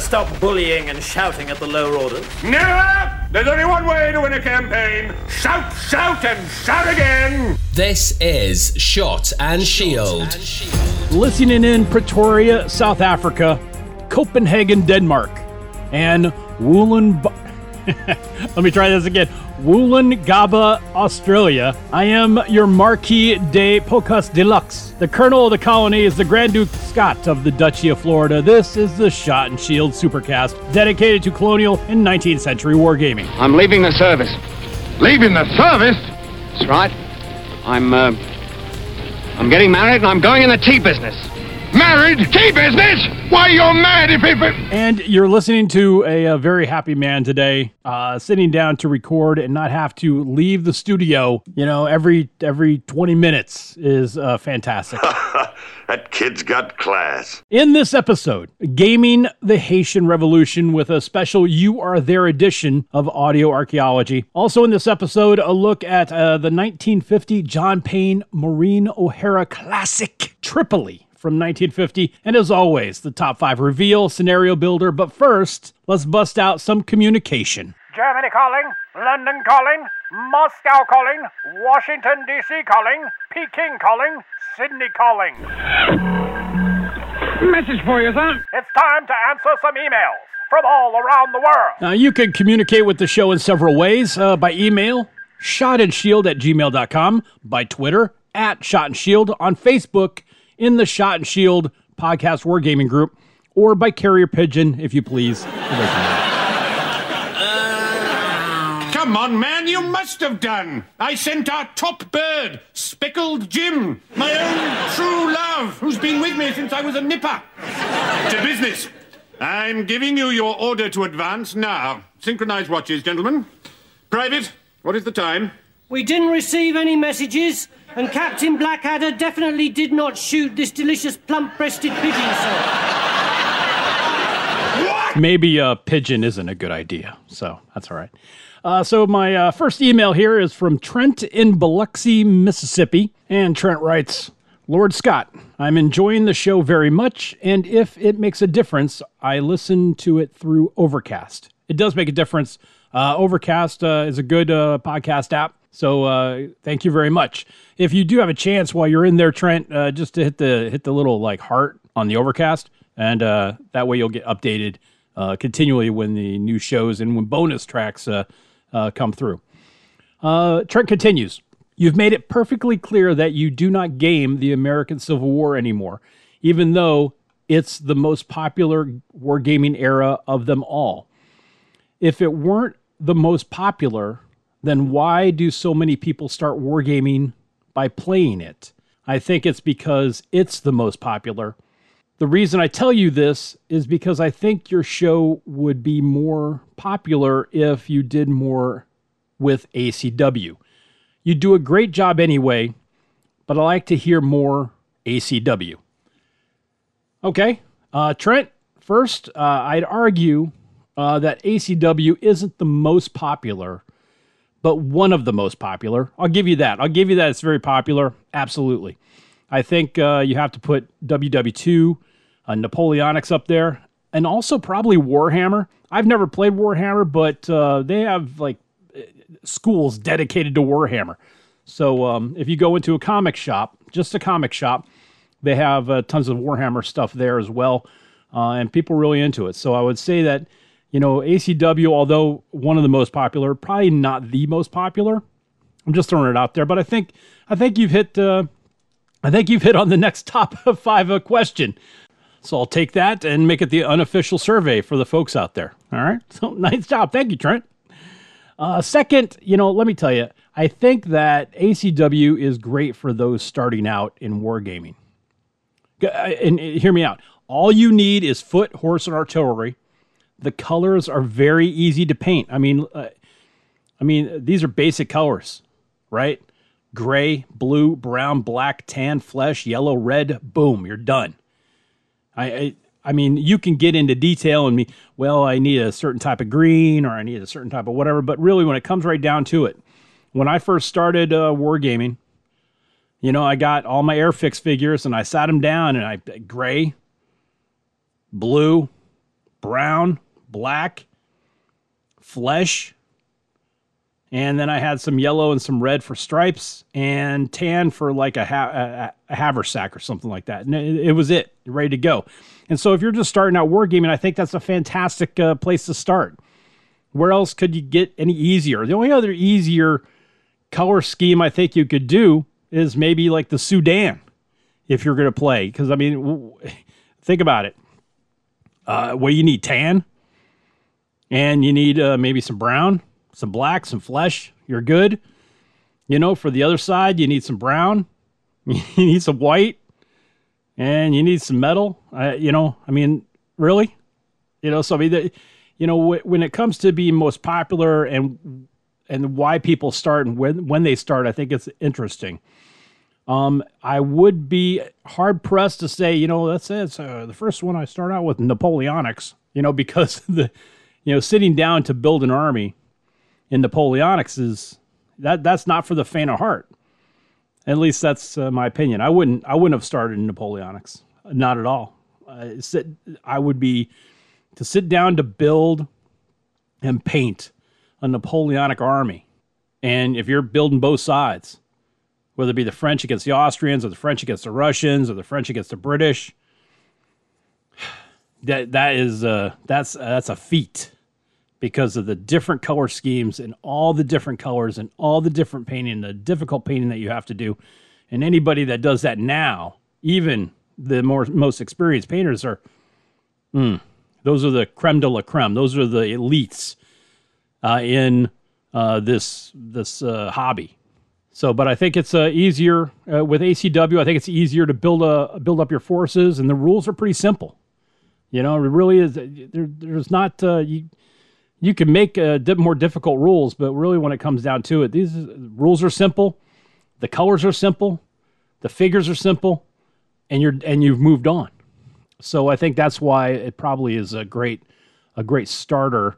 ever stop bullying and shouting at the lower orders? Never! There's only one way to win a campaign shout, shout, and shout again! This is Shot and Shield. Listening in Pretoria, South Africa, Copenhagen, Denmark, and Woolen. Let me try this again. Woolloongabba, Australia. I am your Marquis de Pocas Deluxe. The colonel of the colony is the Grand Duke Scott of the Duchy of Florida. This is the Shot and Shield Supercast, dedicated to colonial and 19th century wargaming. I'm leaving the service. Leaving the service? That's right. I'm, uh, I'm getting married and I'm going in the tea business. Married? Tea business? Why, you're mad if it. And you're listening to a, a very happy man today, uh, sitting down to record and not have to leave the studio. You know, every every 20 minutes is uh, fantastic. that kid's got class. In this episode, gaming the Haitian Revolution with a special "You Are There" edition of audio archaeology. Also in this episode, a look at uh, the 1950 John Payne Maureen O'Hara classic Tripoli from 1950. And as always, the top five reveal, scenario builder. But first, let's bust out some communication. Germany calling, London calling, Moscow calling, Washington DC calling, Peking calling, Sydney calling. Message for you, sir. It's time to answer some emails from all around the world. Now, you can communicate with the show in several ways uh, by email, shotandshield at gmail.com, by Twitter, at Shot and Shield, on Facebook, in the Shot and Shield podcast wargaming group, or by carrier pigeon, if you please. Come on, man, you must have done. I sent our top bird, Speckled Jim, my own true love, who's been with me since I was a nipper. to business. I'm giving you your order to advance now. Synchronize watches, gentlemen. Private, what is the time? We didn't receive any messages, and Captain Blackadder definitely did not shoot this delicious plump breasted pigeon, sir. Maybe a pigeon isn't a good idea, so that's all right. Uh, so my uh, first email here is from Trent in Biloxi, Mississippi, and Trent writes, Lord Scott, I'm enjoying the show very much, and if it makes a difference, I listen to it through Overcast. It does make a difference. Uh, Overcast uh, is a good uh, podcast app, so uh, thank you very much. If you do have a chance while you're in there, Trent, uh, just to hit the hit the little like heart on the Overcast, and uh, that way you'll get updated uh, continually when the new shows and when bonus tracks uh, uh, come through. Trent continues. You've made it perfectly clear that you do not game the American Civil War anymore, even though it's the most popular wargaming era of them all. If it weren't the most popular, then why do so many people start wargaming by playing it? I think it's because it's the most popular. The reason I tell you this is because I think your show would be more popular if you did more with ACW. You do a great job anyway, but I like to hear more ACW. Okay, uh, Trent, first, uh, I'd argue uh, that ACW isn't the most popular, but one of the most popular. I'll give you that. I'll give you that. It's very popular. Absolutely. I think uh, you have to put WW2, uh, Napoleonics up there, and also probably Warhammer. I've never played Warhammer, but uh, they have like schools dedicated to Warhammer. So um, if you go into a comic shop, just a comic shop, they have uh, tons of Warhammer stuff there as well, uh, and people really into it. So I would say that you know ACW, although one of the most popular, probably not the most popular. I'm just throwing it out there, but I think I think you've hit uh, I think you've hit on the next top five uh, question. So I'll take that and make it the unofficial survey for the folks out there. All right. So nice job. Thank you, Trent. Uh, second, you know, let me tell you, I think that ACW is great for those starting out in wargaming. Uh, And uh, hear me out. All you need is foot, horse, and artillery. The colors are very easy to paint. I mean, uh, I mean, these are basic colors, right? Gray, blue, brown, black, tan, flesh, yellow, red. Boom, you're done. I, I I mean, you can get into detail and me, well, I need a certain type of green or I need a certain type of whatever. But really, when it comes right down to it, when I first started uh, wargaming, you know, I got all my Airfix figures and I sat them down and I gray, blue, brown, black, flesh, and then I had some yellow and some red for stripes, and tan for like a, ha- a, haversack or something like that. And it, it, was it, ready to go. And so, if you're just starting out wargaming, I think that's a fantastic uh, place to start. Where else could you get any easier? The only other easier color scheme I think you could do is maybe like the Sudan, if you're going to play. Because I mean, think about it. Uh, what you need? Tan, and you need uh, maybe some brown some black, some flesh, you're good. You know, for the other side, you need some brown, you need some white, and you need some metal. Uh, you know, I mean, really? You know, so I mean, the, you know, w- when it comes to being most popular and and why people start and when when they start, I think it's interesting. Um, I would be hard pressed to say, you know, that's it. Uh, the first one I start out with Napoleonics, you know, because the, you know, sitting down to build an army in Napoleonics is that that's not for the faint of heart. At least that's uh, my opinion. I wouldn't I wouldn't have started in Napoleonics, not at all. Uh, sit, I would be to sit down to build and paint a Napoleonic army, and if you're building both sides, whether it be the French against the Austrians or the French against the Russians or the French against the British, that that is uh, that's uh, that's a feat because of the different color schemes and all the different colors and all the different painting, the difficult painting that you have to do. And anybody that does that now, even the more most experienced painters are, mm, those are the creme de la creme. Those are the elites uh, in uh, this this uh, hobby. So, but I think it's uh, easier uh, with ACW. I think it's easier to build a build up your forces, and the rules are pretty simple. You know, it really is. There, there's not uh, you you can make uh, more difficult rules, but really, when it comes down to it, these rules are simple. The colors are simple. The figures are simple, and you're and you've moved on. So I think that's why it probably is a great a great starter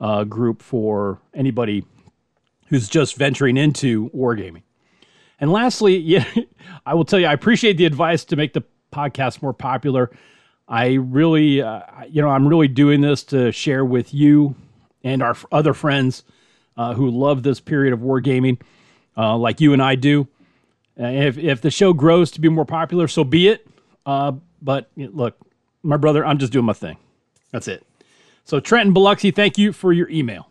uh, group for anybody who's just venturing into wargaming. And lastly, yeah, I will tell you, I appreciate the advice to make the podcast more popular. I really, uh, you know, I'm really doing this to share with you and our other friends uh, who love this period of wargaming, uh, like you and I do. Uh, if, if the show grows to be more popular, so be it. Uh, but look, my brother, I'm just doing my thing. That's it. So, Trenton Biloxi, thank you for your email.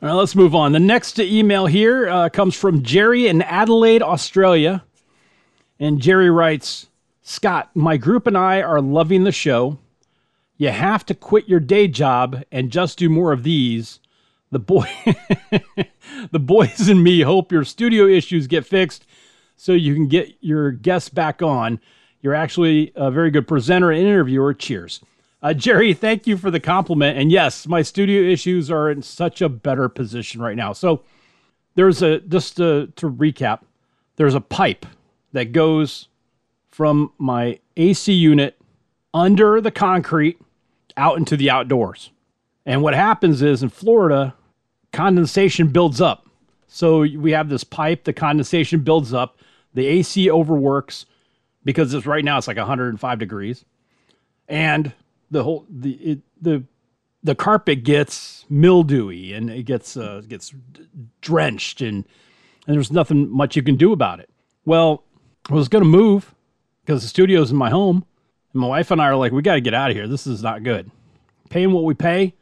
All right, let's move on. The next email here uh, comes from Jerry in Adelaide, Australia. And Jerry writes Scott, my group and I are loving the show. You have to quit your day job and just do more of these. The boy the boys and me hope your studio issues get fixed so you can get your guests back on. You're actually a very good presenter and interviewer. Cheers. Uh, Jerry, thank you for the compliment. And yes, my studio issues are in such a better position right now. So there's a, just to, to recap, there's a pipe that goes from my AC unit under the concrete out into the outdoors. And what happens is in Florida, condensation builds up. So we have this pipe, the condensation builds up, the AC overworks because it's right now it's like 105 degrees. And the whole the it, the the carpet gets mildewy and it gets uh, gets drenched and and there's nothing much you can do about it. Well, I was going to move because the studio's in my home and my wife and I are like, we got to get out of here. This is not good. Paying what we pay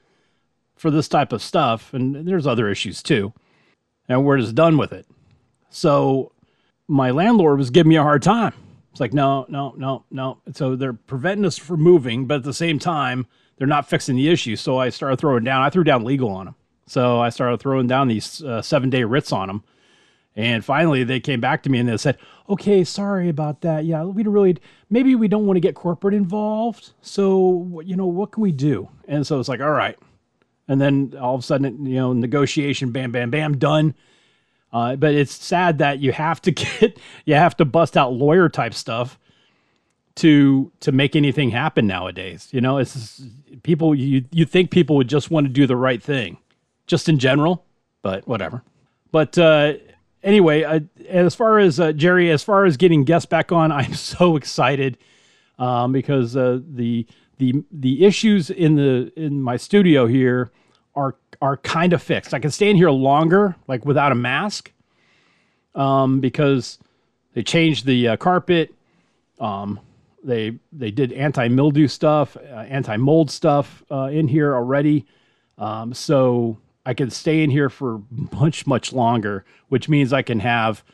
for this type of stuff, and there's other issues too, and we're just done with it. So my landlord was giving me a hard time. It's like, no, no, no, no. So they're preventing us from moving, but at the same time, they're not fixing the issue. So I started throwing down. I threw down legal on them. So I started throwing down these uh, seven day writs on them. And finally, they came back to me and they said, okay, sorry about that. Yeah, we really, maybe we don't want to get corporate involved. So, you know, what can we do? And so it's like, all right. And then all of a sudden, you know, negotiation, bam, bam, bam, done. Uh, but it's sad that you have to get, you have to bust out lawyer type stuff to to make anything happen nowadays. You know, it's people. You you think people would just want to do the right thing, just in general, but whatever. But uh, anyway, uh, as far as uh, Jerry, as far as getting guests back on, I'm so excited um, because uh, the the the issues in the in my studio here are are kind of fixed. I can stay in here longer, like without a mask, um, because they changed the uh, carpet. Um, they they did anti mildew stuff, uh, anti mold stuff in here already. Um, so I can stay in here for much much longer, which means I can have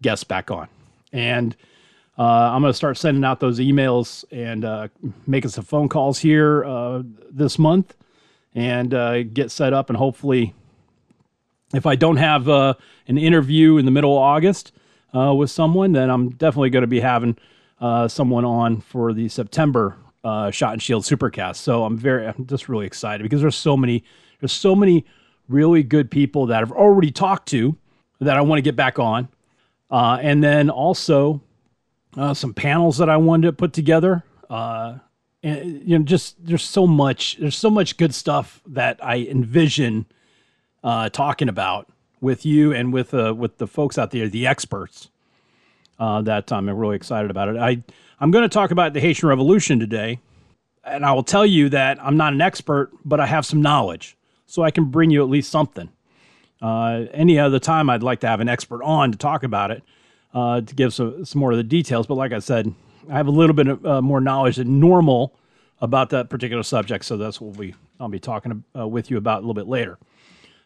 guests back on, and uh, I'm going to start sending out those emails and uh, making some phone calls here uh, this month, and uh, get set up, and hopefully, if I don't have uh, an interview in the middle of August uh, with someone, then I'm definitely going to be having someone on for the September Shot and Shield Supercast. So I'm very, I'm just really excited because there's so many, there's so many really good people that I've already talked to that I want to get back on. Uh, and then also uh, some panels that I wanted to put together. Uh, and you know, just there's so much there's so much good stuff that I envision uh, talking about with you and with uh, with the folks out there, the experts. Uh, that I'm really excited about it. I I'm going to talk about the Haitian Revolution today, and I will tell you that I'm not an expert, but I have some knowledge, so I can bring you at least something. Uh, any other time, I'd like to have an expert on to talk about it, uh, to give some, some more of the details. But like I said, I have a little bit of, uh, more knowledge than normal about that particular subject, so that's what we I'll be talking uh, with you about a little bit later.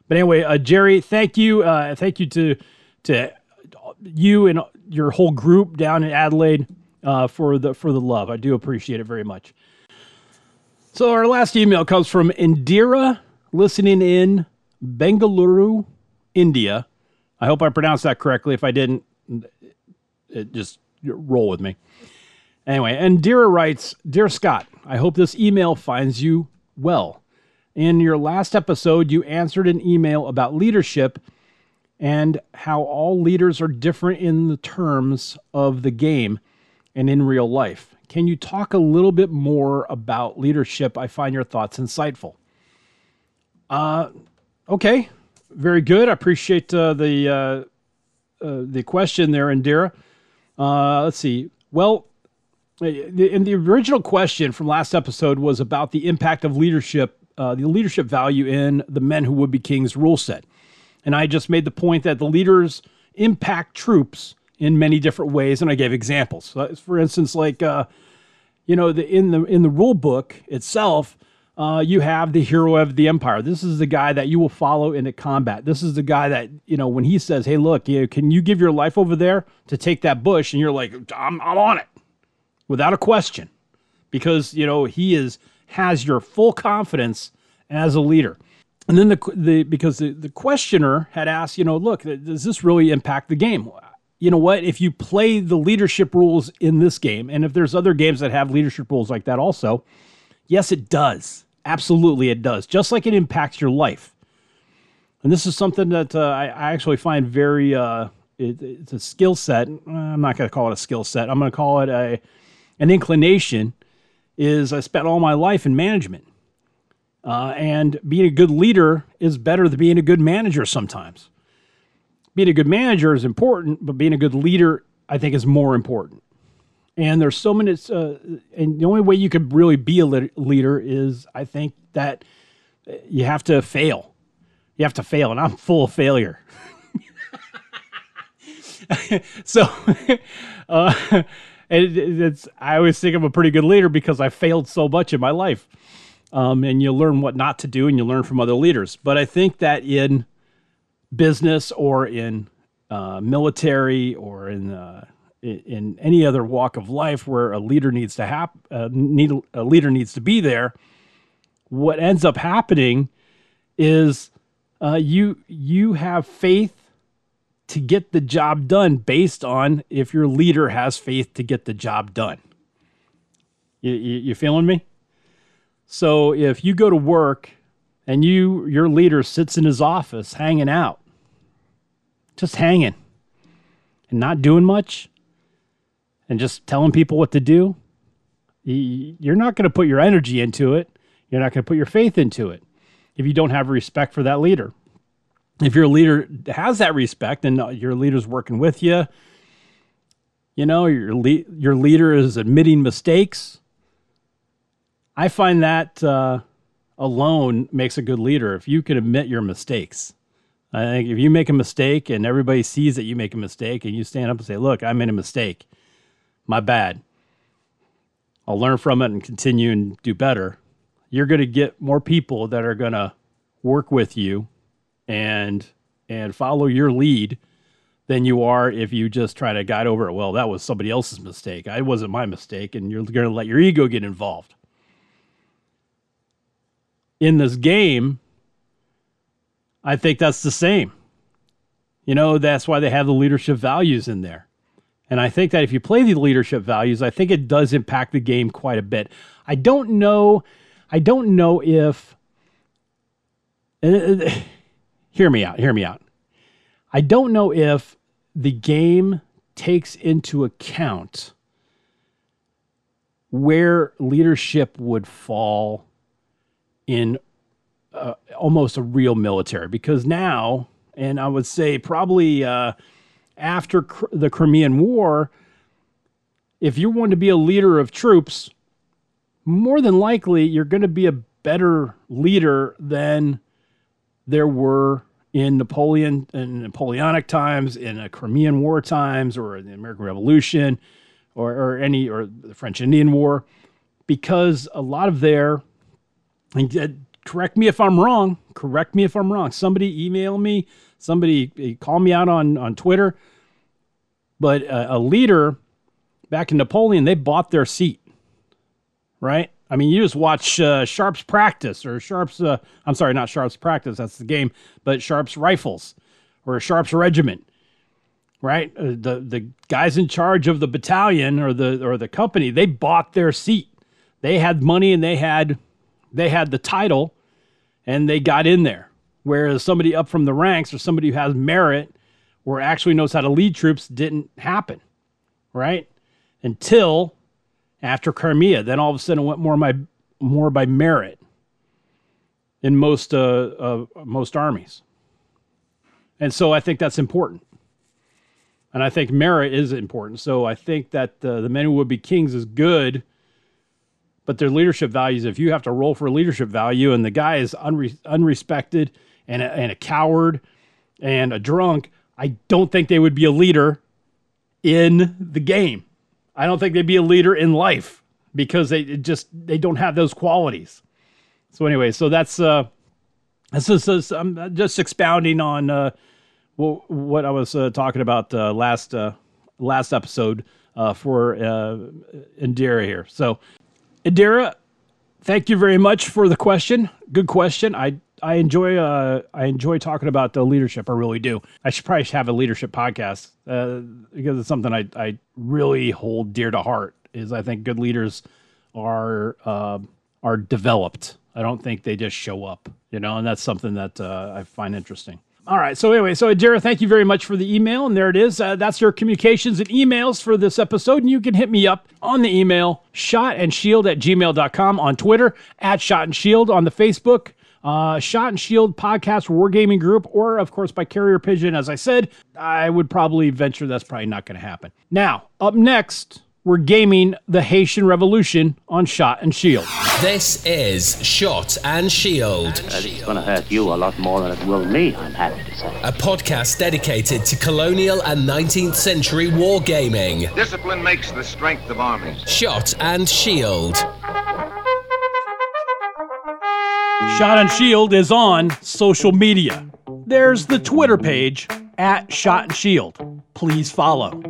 But anyway, uh, Jerry, thank you, uh, thank you to to you and your whole group down in Adelaide for the for the love. I do appreciate it very much. So our last email comes from Indira, listening in Bengaluru, India. I hope I pronounced that correctly. If I didn't, it just roll with me. Anyway, Indira writes Dear Scott, I hope this email finds you well. In your last episode, you answered an email about leadership and how all leaders are different in the terms of the game and in real life. Can you talk a little bit more about leadership? I find your thoughts insightful. Uh, okay, very good. I appreciate uh, the uh, uh, the question there, Indira. Uh, let's see. Well, in the original question from last episode was about the impact of leadership, uh, the leadership value in the Men Who Would Be Kings rule set, and I just made the point that the leaders impact troops in many different ways, and I gave examples. So for instance, like uh, you know, the, in the in the rule book itself, uh, you have the hero of the empire. This is the guy that you will follow into combat. This is the guy that, you know, when he says, hey, look, you know, can you give your life over there to take that bush? And you're like, I'm, I'm on it without a question because, you know, he is has your full confidence as a leader. And then the, the because the, the questioner had asked, you know, look, does this really impact the game? You know what? If you play the leadership rules in this game, and if there's other games that have leadership rules like that also, yes, it does Absolutely, it does. Just like it impacts your life. And this is something that uh, I, I, actually find very, uh, it, it's a skill set. I'm not going to call it a skill set. I'm going to call it a, an inclination. Is I spent all my life in management. Uh, and being a good leader is better than being a good manager sometimes. Being a good manager is important, but being a good leader, I think, is more important and there's so many uh, and the only way you could really be a leader is i think that you have to fail. You have to fail and i'm full of failure. So uh, it, it's i always think i'm a pretty good leader because i failed so much in my life. Um, and you learn what not to do and you learn from other leaders. But i think that in business or in uh, military or in uh, in any other walk of life where a leader needs to hap- uh, need a leader needs to be there what ends up happening is uh, you you have faith to get the job done based on if your leader has faith to get the job done. You, you, you feeling me? So if you go to work and you your leader sits in his office hanging out just hanging and not doing much and just telling people what to do, you're not going to put your energy into it. You're not going to put your faith into it if you don't have respect for that leader. If your leader has that respect and your leader's working with you, you know, your, le- your leader is admitting mistakes, I find that uh, alone makes a good leader if you can admit your mistakes. I think if you make a mistake and everybody sees that you make a mistake and you stand up and say, Look, I made a mistake, my bad. I'll learn from it and continue and do better. You're going to get more people that are going to work with you and and follow your lead than you are if you just try to guide over it. Well, that was somebody else's mistake. I wasn't my mistake, and you're going to let your ego get involved. In this game, I think that's the same. You know, that's why they have the leadership values in there. And I think that if you play the leadership values, I think it does impact the game quite a bit. I don't know I don't know if uh, hear me out, hear me out. I don't know if the game takes into account where leadership would fall in uh, almost a real military because now, and I would say probably uh, after cr- the Crimean War, if you want to be a leader of troops, more than likely you're going to be a better leader than there were in Napoleon in Napoleonic times, in a Crimean War times, or the American Revolution, or, or any or the French Indian War, because a lot of their and uh, correct me if I'm wrong. Correct me if I'm wrong. Somebody email me. Somebody eh, call me out on on Twitter. But a, a leader back in Napoleon, they bought their seat, right? I mean, you just watch uh, Sharp's practice or Sharp's, uh, I'm sorry, not Sharp's practice, that's the game, but Sharpe's rifles or Sharpe's regiment, right? Uh, the, the guys in charge of the battalion or the, or the company, they bought their seat. They had money and they had, they had the title and they got in there. Whereas somebody up from the ranks or somebody who has merit or actually knows how to lead troops didn't happen, right? Until after Crimea. Then all of a sudden it went more by more by merit in most uh, uh, most armies, and so I think that's important. And I think merit is important. So I think that uh, the men who would be kings is good, but their leadership values. If you have to roll for leadership value, and the guy is unre- unrespected and a, and a coward and a drunk, I don't think they would be a leader in the game. I don't think they'd be a leader in life because they just they don't have those qualities. So anyway, so that's uh, this is, I'm just expounding on uh, what, what I was uh, talking about uh, last uh, last episode uh, for uh, Indira here. So Indira, thank you very much for the question. Good question. I I enjoy uh, I enjoy talking about the leadership. I really do. I should probably have a leadership podcast uh, because it's something I I really hold dear to heart. Is I think good leaders are uh, are developed. I don't think they just show up, you know, and that's something that uh, I find interesting. All right. So anyway, so Indira, thank you very much for the email, and there it is. Uh, that's your communications and emails for this episode, and you can hit me up on the email shot and shield at gmail.com on Twitter at shot and shield on the Facebook uh, Shot and Shield podcast wargaming group, or of course by Carrier Pigeon. As I said, I would probably venture that's probably not going to happen. Now, up next, we're gaming the Haitian Revolution on Shot and Shield. This is Shot and Shield. it's going to hurt you a lot more than it will me, I'm happy to say. A podcast dedicated to colonial and 19th century wargaming. Discipline makes the strength of armies. Shot and Shield. Shot and Shield is on social media. There's the Twitter page at Shot and Shield. Please follow.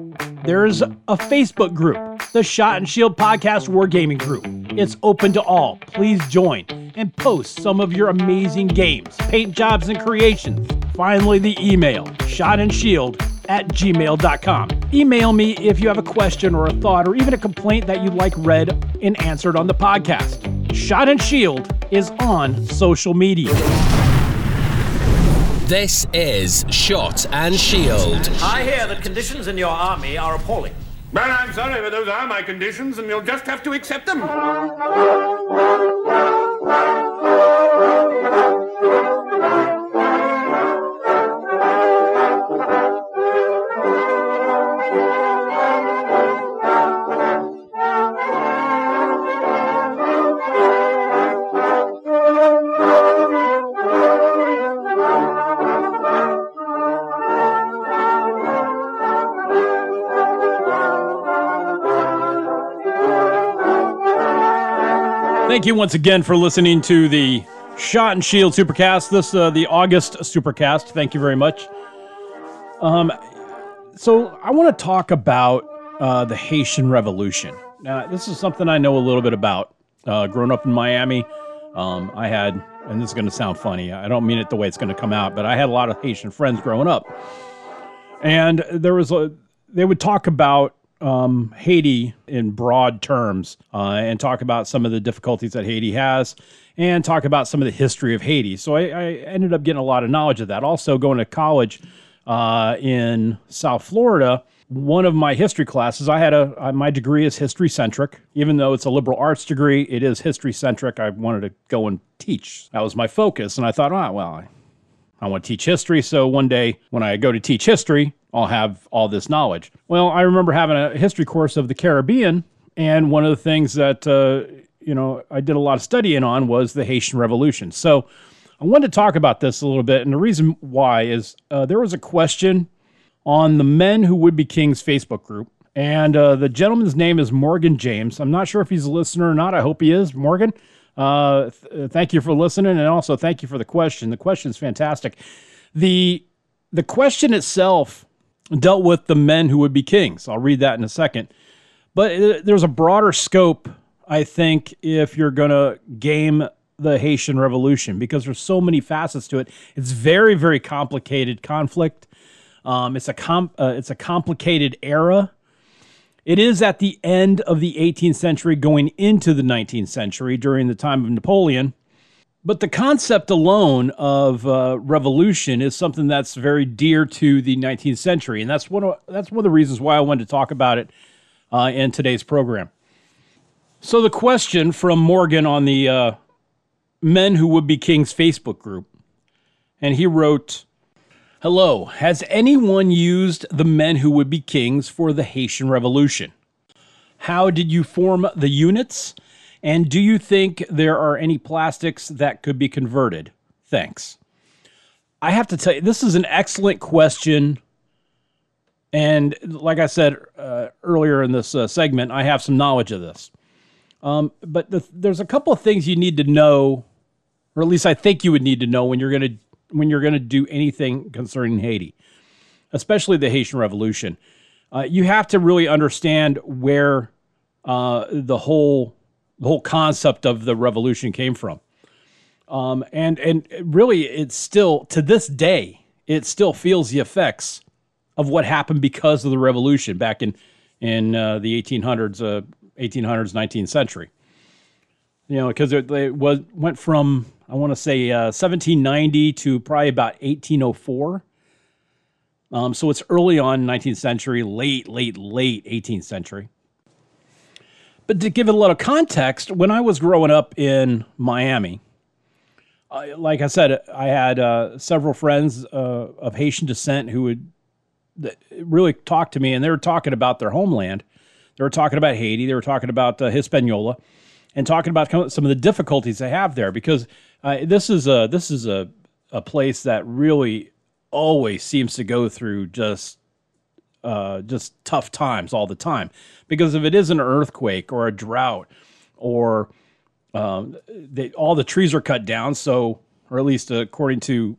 There's a Facebook group, the Shot and Shield Podcast Wargaming Group. It's open to all. Please join and post some of your amazing games, paint jobs, and creations. Finally, the email, Shot and Shield at gmail.com. Email me if you have a question or a thought or even a complaint that you'd like read and answered on the podcast. Shot and Shield is on social media. This is Shot and Shield. I hear that conditions in your army are appalling. Well, I'm sorry, but those are my conditions, and you'll just have to accept them. Thank you once again for listening to the Shot and Shield Supercast. This uh, the August Supercast. Thank you very much. Um, so I want to talk about uh, the Haitian Revolution. Now, this is something I know a little bit about. Uh, growing up in Miami, um, I had, and this is going to sound funny. I don't mean it the way it's going to come out, but I had a lot of Haitian friends growing up, and there was a. They would talk about um, Haiti in broad terms uh, and talk about some of the difficulties that Haiti has and talk about some of the history of Haiti. So I, I ended up getting a lot of knowledge of that. Also, going to college uh, in South Florida, one of my history classes, I had a uh, my degree is history centric. Even though it's a liberal arts degree, it is history centric. I wanted to go and teach. That was my focus, and I thought, oh well, I, want to teach history. So one day when I go to teach history, I'll have all this knowledge. Well, I remember having a history course of the Caribbean, and one of the things that uh, you know I did a lot of studying on was the Haitian Revolution. So I wanted to talk about this a little bit, and the reason why is uh, there was a question on the Men Who Would Be Kings Facebook group. And uh, the gentleman's name is Morgan James. I'm not sure if he's a listener or not. I hope he is. Morgan, uh, th- thank you for listening, and also thank you for the question. The question is fantastic. the The question itself dealt with the men who would be kings. I'll read that in a second. But uh, there's a broader scope, I think, if you're to game the Haitian Revolution, because there's so many facets to it. It's very, very complicated conflict. Um, it's a com- uh, it's a complicated era. It is at the end of the 18th century, going into the 19th century during the time of Napoleon. But the concept alone of uh, revolution is something that's very dear to the 19th century, and that's one of that's one of the reasons why I wanted to talk about it uh, in today's program. So the question from Morgan on the uh, Men Who Would Be Kings Facebook group, and he wrote. Hello, has anyone used the men who would be kings for the Haitian Revolution? How did you form the units? And do you think there are any plastics that could be converted? Thanks. I have to tell you, this is an excellent question. And like I said uh, earlier in this uh, segment, I have some knowledge of this. Um, but the, there's a couple of things you need to know, or at least I think you would need to know when you're going to when you're going to do anything concerning Haiti, especially the Haitian Revolution. Uh, you have to really understand where uh, the whole the whole concept of the revolution came from, um, and and really, it's still to this day, it still feels the effects of what happened because of the revolution back in in uh, the 1800s, 1800s, 19th century. You know, because it, it was went from I want to say uh, 1790 to probably about 1804. Um, so it's early on 19th century, late, late, late 18th century. But to give it a little context, when I was growing up in Miami, uh, like I said, I had uh, several friends uh, of Haitian descent who would really talk to me, and they were talking about their homeland. They were talking about Haiti. They were talking about uh, Hispaniola, and talking about some of the difficulties they have there because uh, this is a this is a a place that really always seems to go through just uh, just tough times all the time. Because if it is an earthquake or a drought or um, they, all the trees are cut down, so or at least according to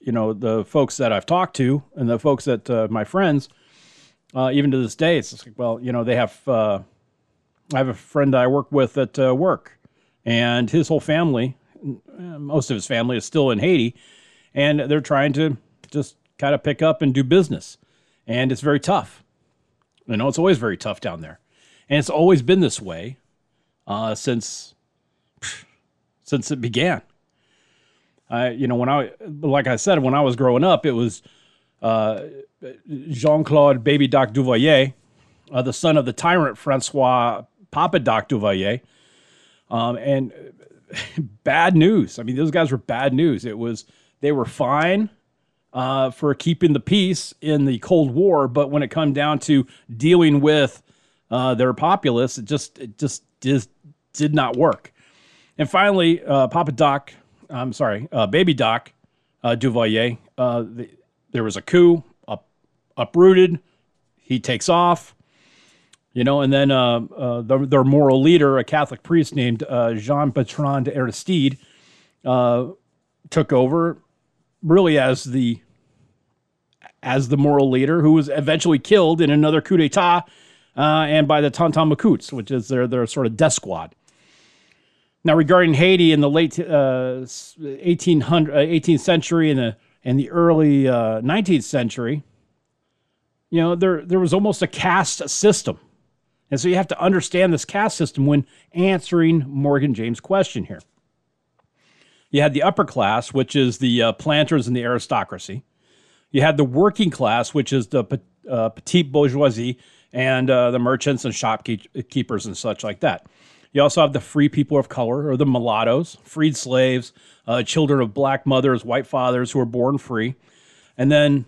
you know the folks that I've talked to and the folks that uh, my friends, uh, even to this day, it's like well, you know, they have. Uh, I have a friend I work with at uh, work, and his whole family most of his family is still in Haiti, and they're trying to just kind of pick up and do business. And it's very tough. You know, it's always very tough down there, and it's always been this way uh, since since it began. I, you know, when I, like I said, when I was growing up, it was uh, Jean Claude Baby Doc Duvalier, uh, the son of the tyrant Francois Papa Doc Duvalier. Um, and bad news. I mean, those guys were bad news. It was they were fine uh, for keeping the peace in the Cold War, but when it come down to dealing with uh, their populace, it just it just just did not work. And finally, uh, Papa Doc, I'm sorry, uh, Baby Doc uh, Duvalier, uh, the, there was a coup, up, uprooted. He takes off. You know, and then uh, uh, their, moral leader, a Catholic priest named uh, Jean Bertrand Aristide, uh, took over really as the as the moral leader, who was eventually killed in another coup d'état, uh, and by the Tonton which is their their sort of death squad. Now, regarding Haiti in the late uh, 1800, uh, 18th century and the and the early uh, 19th century, you know, there there was almost a caste system, and so you have to understand this caste system when answering Morgan James' question here. You had the upper class, which is the uh, planters and the aristocracy. You had the working class, which is the uh, petite bourgeoisie and uh, the merchants and shopkeepers and such like that. You also have the free people of color, or the mulattoes, freed slaves, uh, children of black mothers, white fathers who were born free, and then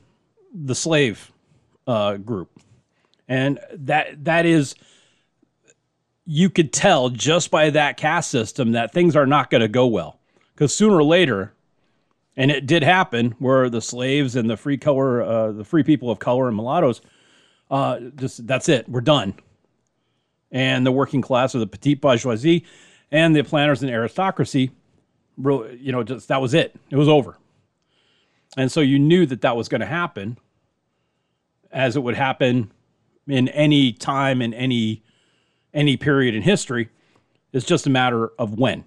the slave uh, group. And that that is, you could tell just by that caste system that things are not going to go well, because sooner or later and it did happen where the slaves and the free color, uh, the free people of color and mulattoes, uh, just that's it, we're done. And the working class or the petite bourgeoisie and the planters and aristocracy, you know, just that was it. It was over. And so you knew that that was going to happen, as it would happen in any time in any any period in history. It's just a matter of when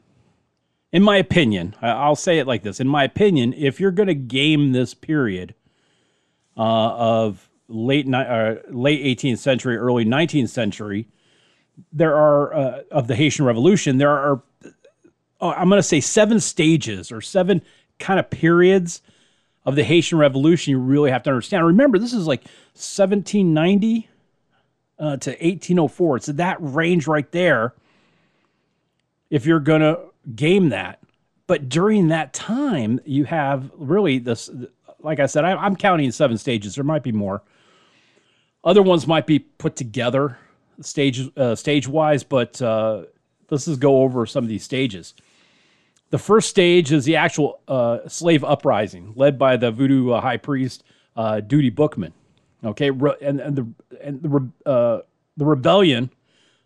in my opinion, I'll say it like this: in my opinion, if you're going to game this period uh, of late ni- uh, late 18th century, early 19th century, there are uh, of the Haitian Revolution. There are, oh, I'm going to say, seven stages or seven kind of periods of the Haitian Revolution. You really have to understand. Remember, this is like 1790 uh, to 1804. It's that range right there. If you're going to game that. But during that time, you have really this, like I said, I, am counting seven stages. There might be more. Other ones might be put together stage uh, stage wise, but uh, let's just go over some of these stages. The first stage is the actual uh, slave uprising, led by the voodoo uh, high priest uh, Duty Boukman. Okay, Re- and, and the and the re- uh, the rebellion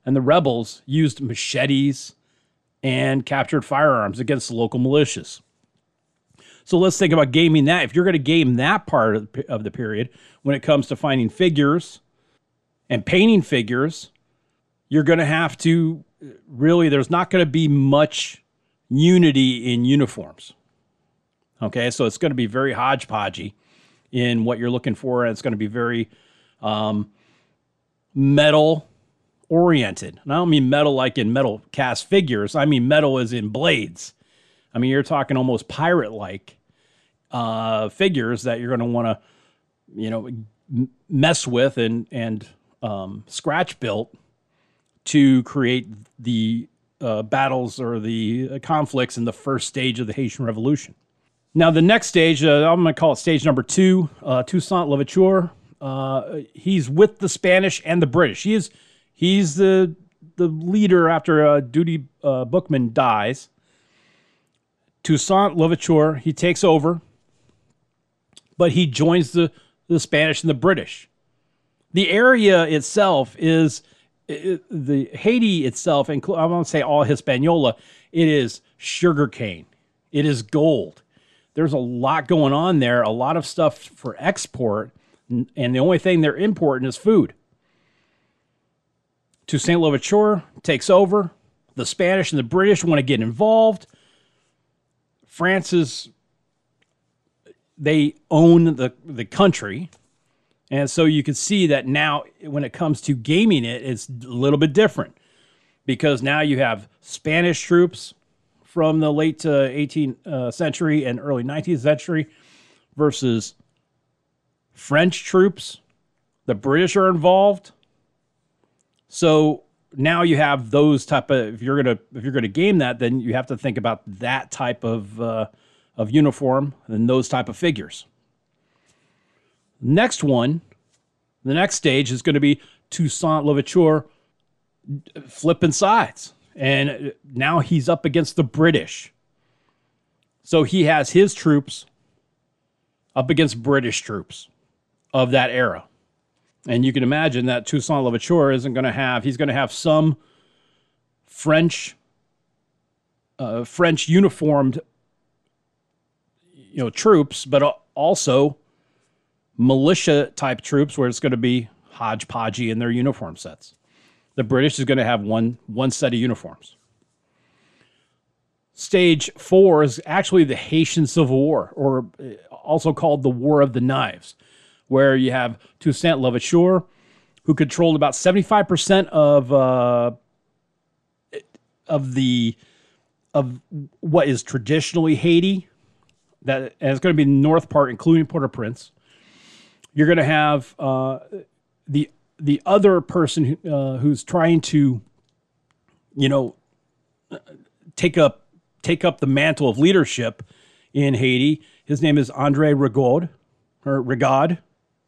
and the rebels used machetes, and captured firearms against the local militias. So let's think about gaming that. If you're going to game that part of the period, when it comes to finding figures and painting figures, you're going to have to really, there's not going to be much unity in uniforms. Okay, so it's going to be very hodgepodgey in what you're looking for, and it's going to be very um, metal oriented. And I don't mean metal like in metal cast figures. I mean metal as in blades. I mean you're talking almost pirate like uh, figures that you're going to want to, you know, m- mess with and and um, scratch built to create the uh, battles or the uh, conflicts in the first stage of the Haitian Revolution. Now, the next stage, uh, I'm going to call it stage number two, uh, Toussaint Louverture. Uh, he's with the Spanish and the British. He is He's the the leader after uh, Duty uh, Boukman dies. Toussaint Louverture, he takes over, but he joins the, the Spanish and the British. The area itself is it, the Haiti itself, and I won't say all Hispaniola, it is sugarcane, it is gold. There's a lot going on there, a lot of stuff for export, and the only thing they're importing is food. Toussaint Louverture takes over. The Spanish and the British want to get involved. France is, they own the, the country. And so you can see that now, when it comes to gaming it, it's a little bit different because now you have Spanish troops from the late 18th uh, century and early 19th century versus French troops. The British are involved. So now you have those type of if you're gonna if you're gonna game that, then you have to think about that type of uh, of uniform and those type of figures. Next one, the next stage is going to be Toussaint Louverture flipping sides, and now he's up against the British. So he has his troops up against British troops of that era. And you can imagine that Toussaint Louverture isn't going to have, he's going to have some French, uh, French uniformed, you know, troops, but also militia type troops where it's going to be hodgepodgey in their uniform sets. The British is going to have one, one set of uniforms. Stage four is actually the Haitian Civil War, or uh, also called the War of the Knives, where you have Toussaint Louverture, who controlled about 75% of uh, of the of what is traditionally Haiti. That and it's going to be the north part, including Port-au-Prince. You're going to have uh, the the other person who, uh, who's trying to, you know, take up take up the mantle of leadership in Haiti. His name is Andre Rigaud, or Rigaud.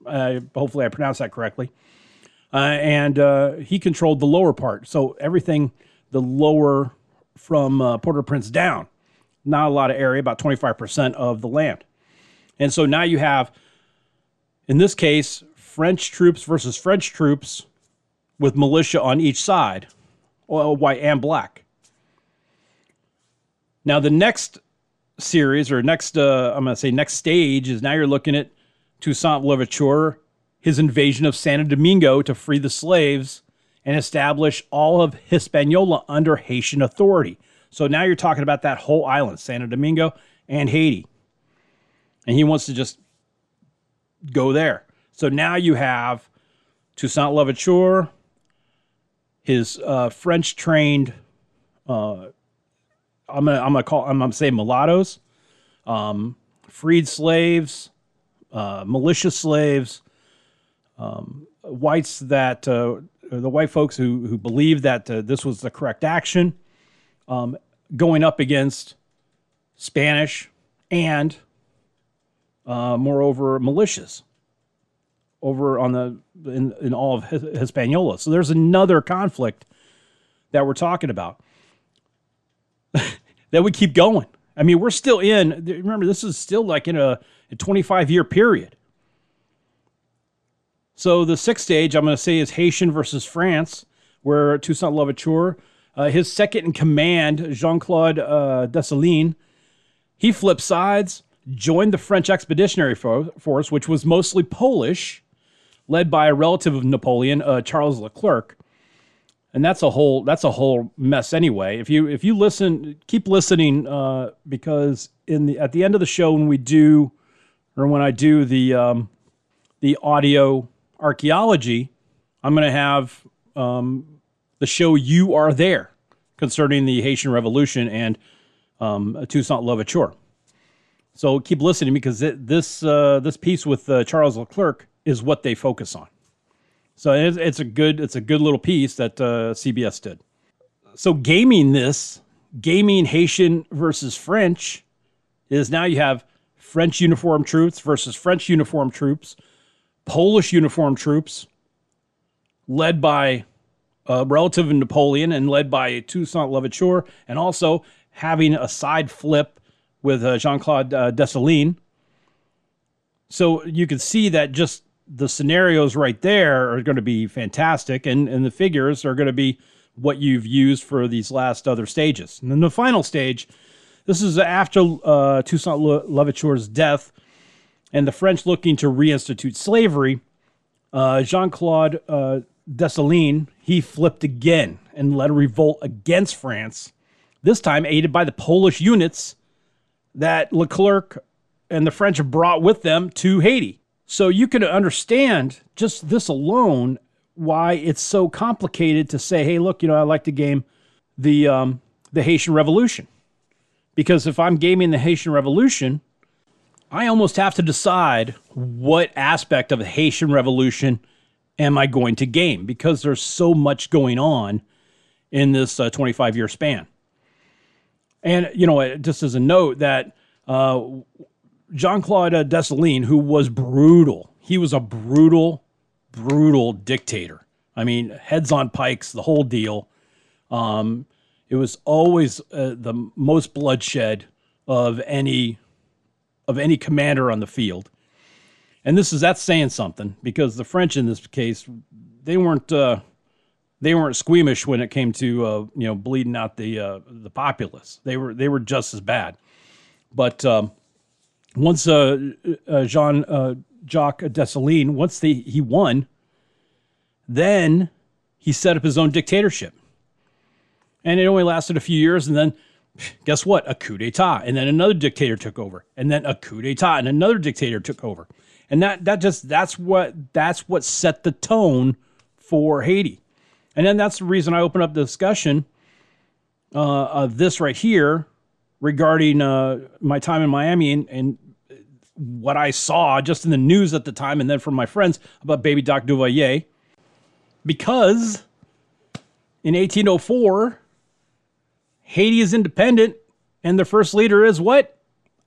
Uh, hopefully, I pronounced that correctly. Uh, and uh, he controlled the lower part, so everything the lower from uh, Port-au-Prince down, not a lot of area, about twenty five percent of the land. And so now you have, in this case, French troops versus French troops with militia on each side, white and black. Now, the next series or next, uh, I'm going to say next stage is now you're looking at Toussaint Louverture, his invasion of Santo Domingo to free the slaves and establish all of Hispaniola under Haitian authority. So now you're talking about that whole island, Santo Domingo and Haiti. And he wants to just go there. So now you have Toussaint Louverture, his uh, French trained uh, I'm gonna I'm gonna call I'm gonna say mulattoes, um, freed slaves, uh, militia slaves, um, whites that uh, the white folks who who believed that uh, this was the correct action, um, going up against Spanish and uh, moreover militias over on the in, in all of Hispaniola. So there's another conflict that we're talking about that we keep going. I mean, we're still in, remember, this is still like in a, a 25 year period. So the sixth stage, I'm going to say, is Haitian versus France, where Toussaint Louverture, uh, his second in command, Jean Claude uh, Dessalines, he flipped sides, joined the French Expeditionary Force, which was mostly Polish, led by a relative of Napoleon, uh, Charles Leclerc and that's a whole that's a whole mess anyway. If you if you listen, keep listening uh, because in the at the end of the show when we do or when I do the um, the audio archaeology, I'm going to have um, the show "You Are There" concerning the Haitian Revolution and um, Toussaint Louverture. So keep listening because this uh, this piece with uh, Charles Leclerc is what they focus on. So it's, it's a good it's a good little piece that uh, CBS did. So gaming this gaming Haitian versus French is now you have French uniform troops versus French uniform troops, Polish uniform troops, led by a relative of Napoleon and led by Toussaint Louverture, and also having a side flip with uh, Jean Claude uh, Dessalines. So you can see that just the scenarios right there are going to be fantastic, and, and the figures are going to be what you've used for these last other stages. And then the final stage, this is after uh, Toussaint Louverture's death and the French looking to reinstitute slavery. Uh, Jean Claude uh, Dessalines, he flipped again and led a revolt against France, this time aided by the Polish units that Leclerc and the French brought with them to Haiti. So you can understand just this alone why it's so complicated to say, hey, look, you know, I like to game the um, the Haitian Revolution. Because if I'm gaming the Haitian Revolution, I almost have to decide what aspect of the Haitian Revolution am I going to game because there's so much going on in this 25 uh, year span. And, you know, just as a note, that uh, Jean Claude Dessalines, who was brutal, he was a brutal, brutal dictator. I mean, heads on pikes, the whole deal. Um, it was always uh, the most bloodshed of any of any commander on the field. And this is that's saying something because the French in this case, they weren't uh, they weren't squeamish when it came to uh, you know bleeding out the uh, the populace. They were they were just as bad. But um, once uh, uh, Jean uh, Jacques Dessalines, once he won, then he set up his own dictatorship, and it only lasted a few years, and then guess what? A coup d'état, and then another dictator took over, and then a coup d'état, and another dictator took over, and that that just that's what that's what set the tone for Haiti, and then that's the reason I open up the discussion uh, of this right here regarding uh, my time in Miami and, and what I saw just in the news at the time, and then from my friends about Baby Doc Duvalier, because in 1804 Haiti is independent, and the first leader is what?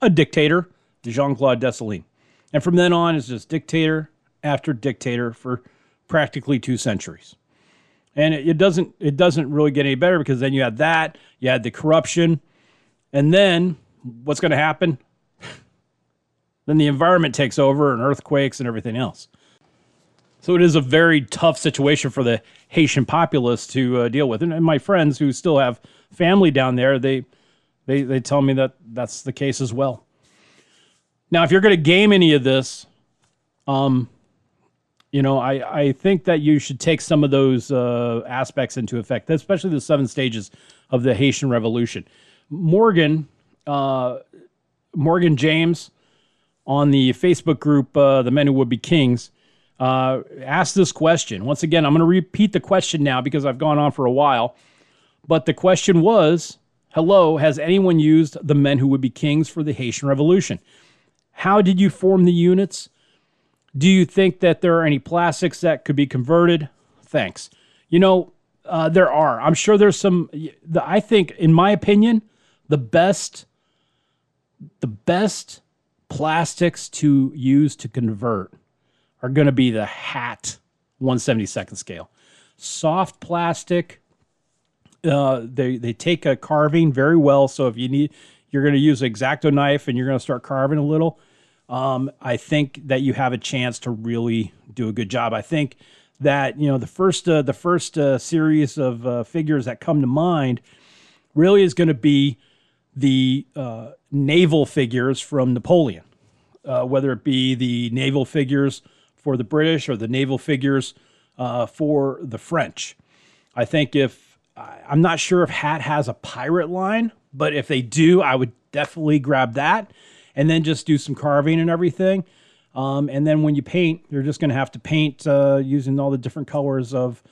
A dictator, Jean Claude Dessalines. And from then on, it's just dictator after dictator for practically two centuries. And it, doesn't it doesn't really get any better because then you had that, you had the corruption, and then what's going to happen? Then the environment takes over and earthquakes and everything else. So it is a very tough situation for the Haitian populace to uh, deal with. And, and, my friends who still have family down there, they, they, they tell me that that's the case as well. Now, if you're going to game any of this, um, you know, I, I think that you should take some of those uh, aspects into effect, especially the seven stages of the Haitian Revolution. Morgan, uh, Morgan James, on the Facebook group, uh, The Men Who Would Be Kings, uh, asked this question. Once again, I'm going to repeat the question now because I've gone on for a while. But the question was Hello, has anyone used the men who would be kings for the Haitian Revolution? How did you form the units? Do you think that there are any plastics that could be converted? Thanks. You know, uh, there are. I'm sure there's some. I think, in my opinion, the best, the best plastics to use to convert are going to be the hat 172nd scale. Soft plastic, uh, they they take a carving very well. So if you need, you're going to use an X-Acto knife and you're going to start carving a little. Um, I think that you have a chance to really do a good job. I think that you know the first uh, the first uh, series of uh, figures that come to mind really is going to be the uh, naval figures from Napoleon, uh, whether it be the naval figures for the British or the naval figures uh, for the French. I think if I'm not sure if Hat has a pirate line, but if they do, I would definitely grab that and then just do some carving and everything. Um, and then when you paint, you're just going to have to paint uh, using all the different colors of,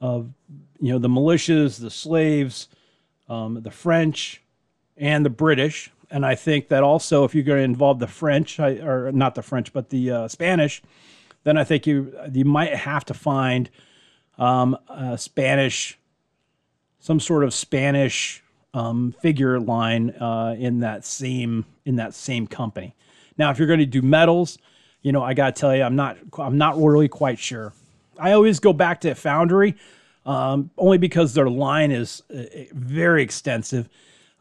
of you know, the militias, the slaves, um, the French, and the British. And I think that also, if you're going to involve the French, or not the French, but the uh, Spanish, then I think you you might have to find um, a Spanish, some sort of Spanish um, figure line uh, in that same in that same company. Now, if you're going to do metals, you know, I got to tell you, I'm not I'm not really quite sure. I always go back to Foundry, um, only because their line is uh, very extensive.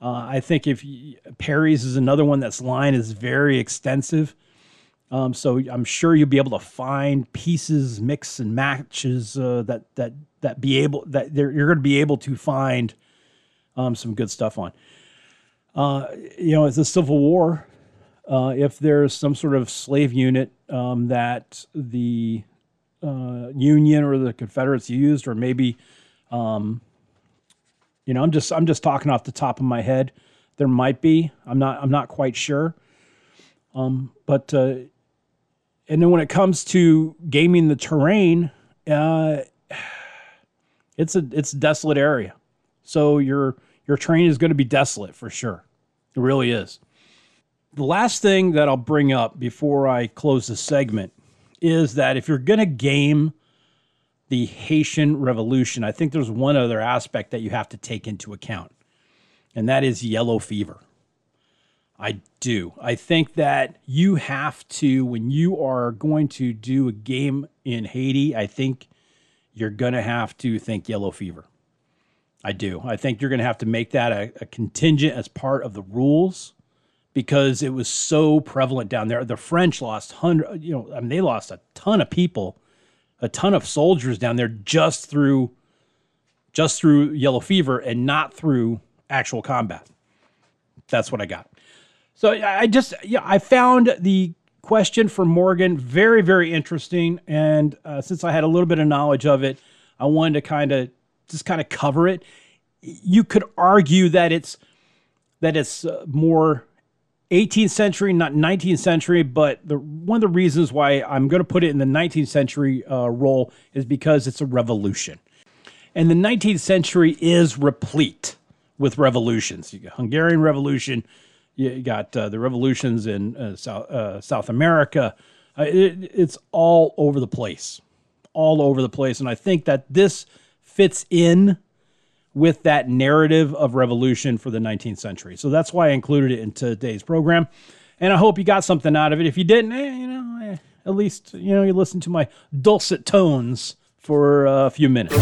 Uh, I think if you, Perry's is another one that's line is very extensive. Um, so I'm sure you'll be able to find pieces, mix and matches uh, that that that be able that you're going to be able to find um, some good stuff on. Uh, you know, it's a Civil War. Uh, if there's some sort of slave unit um, that the uh, Union or the Confederates used, or maybe, um, you know, I'm just I'm just talking off the top of my head. There might be. I'm not. I'm not quite sure. Um, but uh, and then when it comes to gaming the terrain, uh, it's a it's a desolate area. So your your terrain is going to be desolate for sure. It really is. The last thing that I'll bring up before I close the segment is that if you're going to game the Haitian Revolution, I think there's one other aspect that you have to take into account, and that is yellow fever. I do. I think that you have to, when you are going to do a game in Haiti, I think you're going to have to think yellow fever. I do. I think you're going to have to make that a, a, contingent as part of the rules because it was so prevalent down there. The French lost hundred, you know, I mean, they lost a ton of people, a ton of soldiers down there just through, just through yellow fever and not through actual combat. That's what I got. So I just, yeah, I found the question from Morgan very, very interesting, and uh, since I had a little bit of knowledge of it, I wanted to kind of just kind of cover it. You could argue that it's that it's uh, more 18th century, not 19th century, but the one of the reasons why I'm going to put it in the 19th century uh, role is because it's a revolution, and the 19th century is replete with revolutions. You got Hungarian Revolution, you got uh, the revolutions in uh, South uh, South America. Uh, it, it's all over the place, all over the place, and I think that this fits in with that narrative of revolution for the 19th century. So that's why I included it in today's program. And I hope you got something out of it. If you didn't, eh, you know, eh, at least you know you listened to my dulcet tones for a few minutes.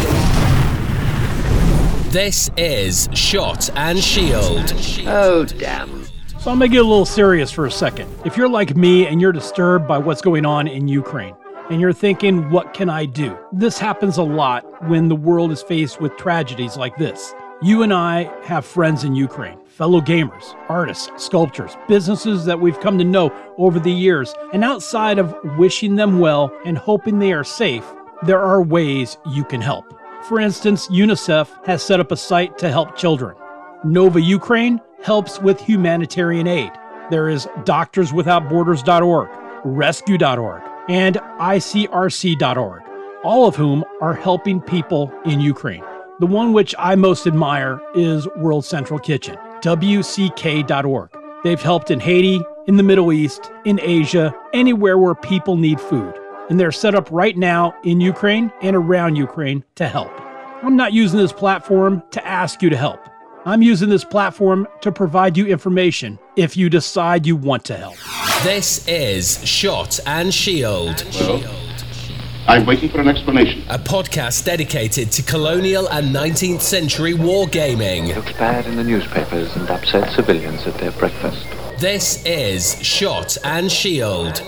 This is Shot and Shield. Oh, damn. So I'm going to get a little serious for a second. If you're like me and you're disturbed by what's going on in Ukraine, and you're thinking, what can I do? This happens a lot when the world is faced with tragedies like this. You and I have friends in Ukraine, fellow gamers, artists, sculptors, businesses that we've come to know over the years. And outside of wishing them well and hoping they are safe, there are ways you can help. For instance, UNICEF has set up a site to help children. Nova Ukraine helps with humanitarian aid. There is doctorswithoutborders.org, rescue.org, and ICRC.org, all of whom are helping people in Ukraine. The one which I most admire is World Central Kitchen, WCK.org. They've helped in Haiti, in the Middle East, in Asia, anywhere where people need food. And they're set up right now in Ukraine and around Ukraine to help. I'm not using this platform to ask you to help. I'm using this platform to provide you information if you decide you want to help. This is Shot and Shield. I'm waiting for an explanation. A podcast dedicated to colonial and 19th century wargaming. Looks bad in the newspapers and upset civilians at their breakfast. This is Shot and Shield.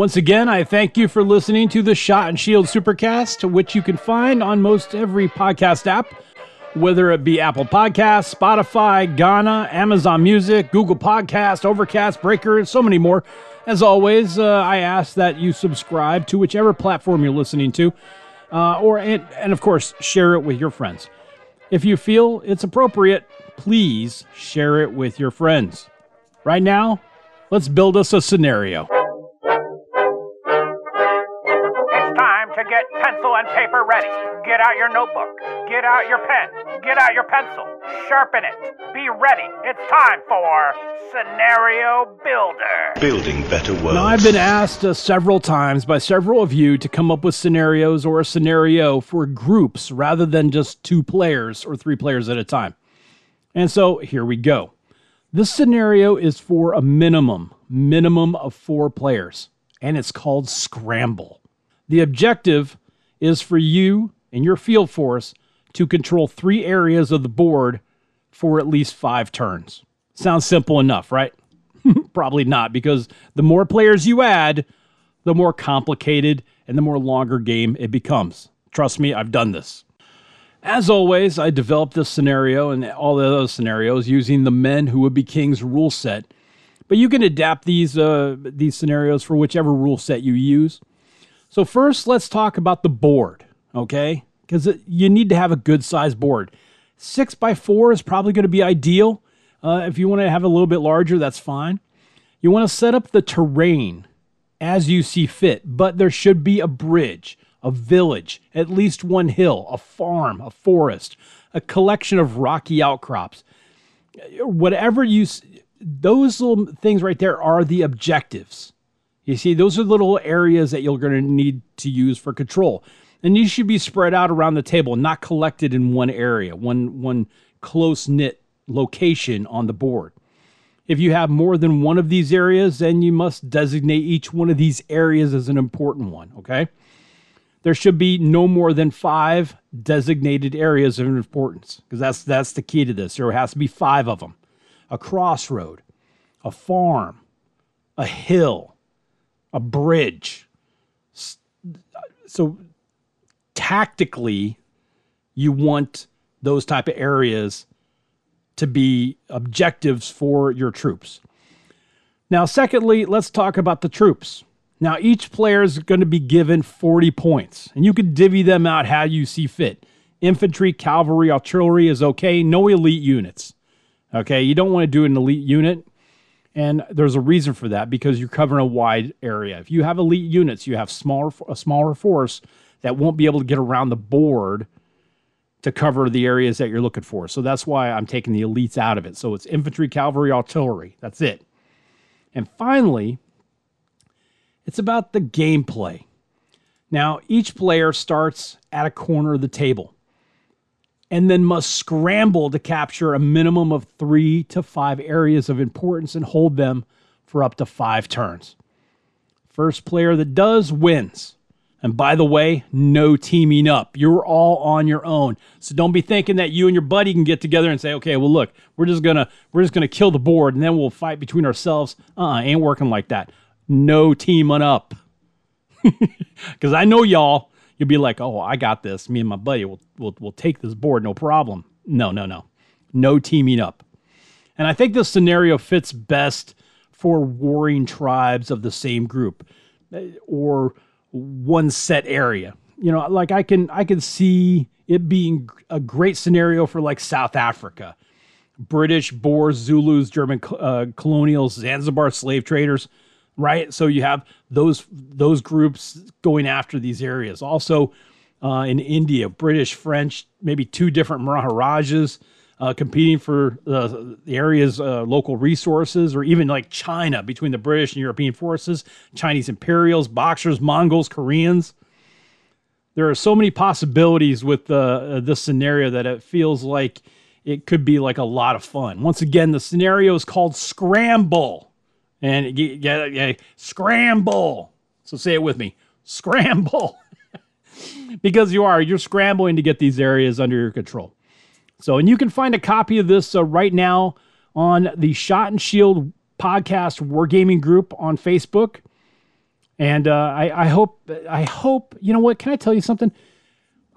Once again, I thank you for listening to the Shot and Shield Supercast, which you can find on most every podcast app, whether it be Apple Podcasts, Spotify, Ghana, Amazon Music, Google Podcast, Overcast, Breaker, and so many more. As always, uh, I ask that you subscribe to whichever platform you're listening to, uh, or and, and of course share it with your friends. If you feel it's appropriate, please share it with your friends. Right now, let's build us a scenario. Paper ready. Get out your notebook. Get out your pen. Get out your pencil. Sharpen it. Be ready. It's time for Scenario Builder. Building better worlds. Now, I've been asked uh, several times by several of you to come up with scenarios or a scenario for groups rather than just two players or three players at a time. And so here we go. This scenario is for a minimum, minimum of four players, and it's called Scramble. The objective is for you and your field force to control three areas of the board for at least five turns. Sounds simple enough, right? Probably not, because the more players you add, the more complicated and the more longer game it becomes. Trust me, I've done this. As always, I developed this scenario and all the other scenarios using the Men Who Would Be Kings rule set. But you can adapt these uh, these scenarios for whichever rule set you use. So first, let's talk about the board, okay? Because you need to have a good size board. Six by four is probably going to be ideal. Uh, if you want to have a little bit larger, that's fine. You want to set up the terrain as you see fit, but there should be a bridge, a village, at least one hill, a farm, a forest, a collection of rocky outcrops. Whatever you, those little things right there are the objectives. You see, those are little areas that you're going to need to use for control. And these should be spread out around the table, not collected in one area, one, one close knit location on the board. If you have more than one of these areas, then you must designate each one of these areas as an important one, okay? There should be no more than five designated areas of importance because that's that's the key to this. There has to be five of them. A crossroad, a farm, a hill, a bridge. So tactically you want those type of areas to be objectives for your troops. Now, secondly, let's talk about the troops. Now, each player is going to be given 40 points, and you can divvy them out how you see fit. Infantry, cavalry, artillery is okay. No elite units. Okay, you don't want to do an elite unit, and there's a reason for that because you're covering a wide area. If you have elite units, you have smaller a smaller force that won't be able to get around the board to cover the areas that you're looking for. So that's why I'm taking the elites out of it. So it's infantry, cavalry, artillery. That's it. And finally, it's about the gameplay. Now, each player starts at a corner of the table and then must scramble to capture a minimum of three to five areas of importance and hold them for up to five turns. First player that does wins. And by the way, no teaming up. You're all on your own. So don't be thinking that you and your buddy can get together and say, "Okay, well look, we're just going to we're just going to kill the board and then we'll fight between ourselves." Uh, ain't working like that. No teaming up. Cuz I know y'all, you'll be like, "Oh, I got this. Me and my buddy will will will take this board no problem." No, no, no. No teaming up. And I think this scenario fits best for warring tribes of the same group or one set area. You know, like I can I can see it being a great scenario for like South Africa, British, Boers, Zulus, German uh, colonials, Zanzibar slave traders, right? So you have those those groups going after these areas. Also uh, in India, British, French, maybe two different Maharajas uh, competing for uh, the area's uh, local resources, or even like China between the British and European forces, Chinese Imperials, Boxers, Mongols, Koreans. There are so many possibilities with uh, this scenario that it feels like it could be like a lot of fun. Once again, the scenario is called Scramble. And yeah, yeah, scramble. So say it with me scramble. because you are, you're scrambling to get these areas under your control. So, and you can find a copy of this uh, right now on the Shot and Shield podcast Wargaming group on Facebook. And uh, I, I hope, I hope, you know what? Can I tell you something?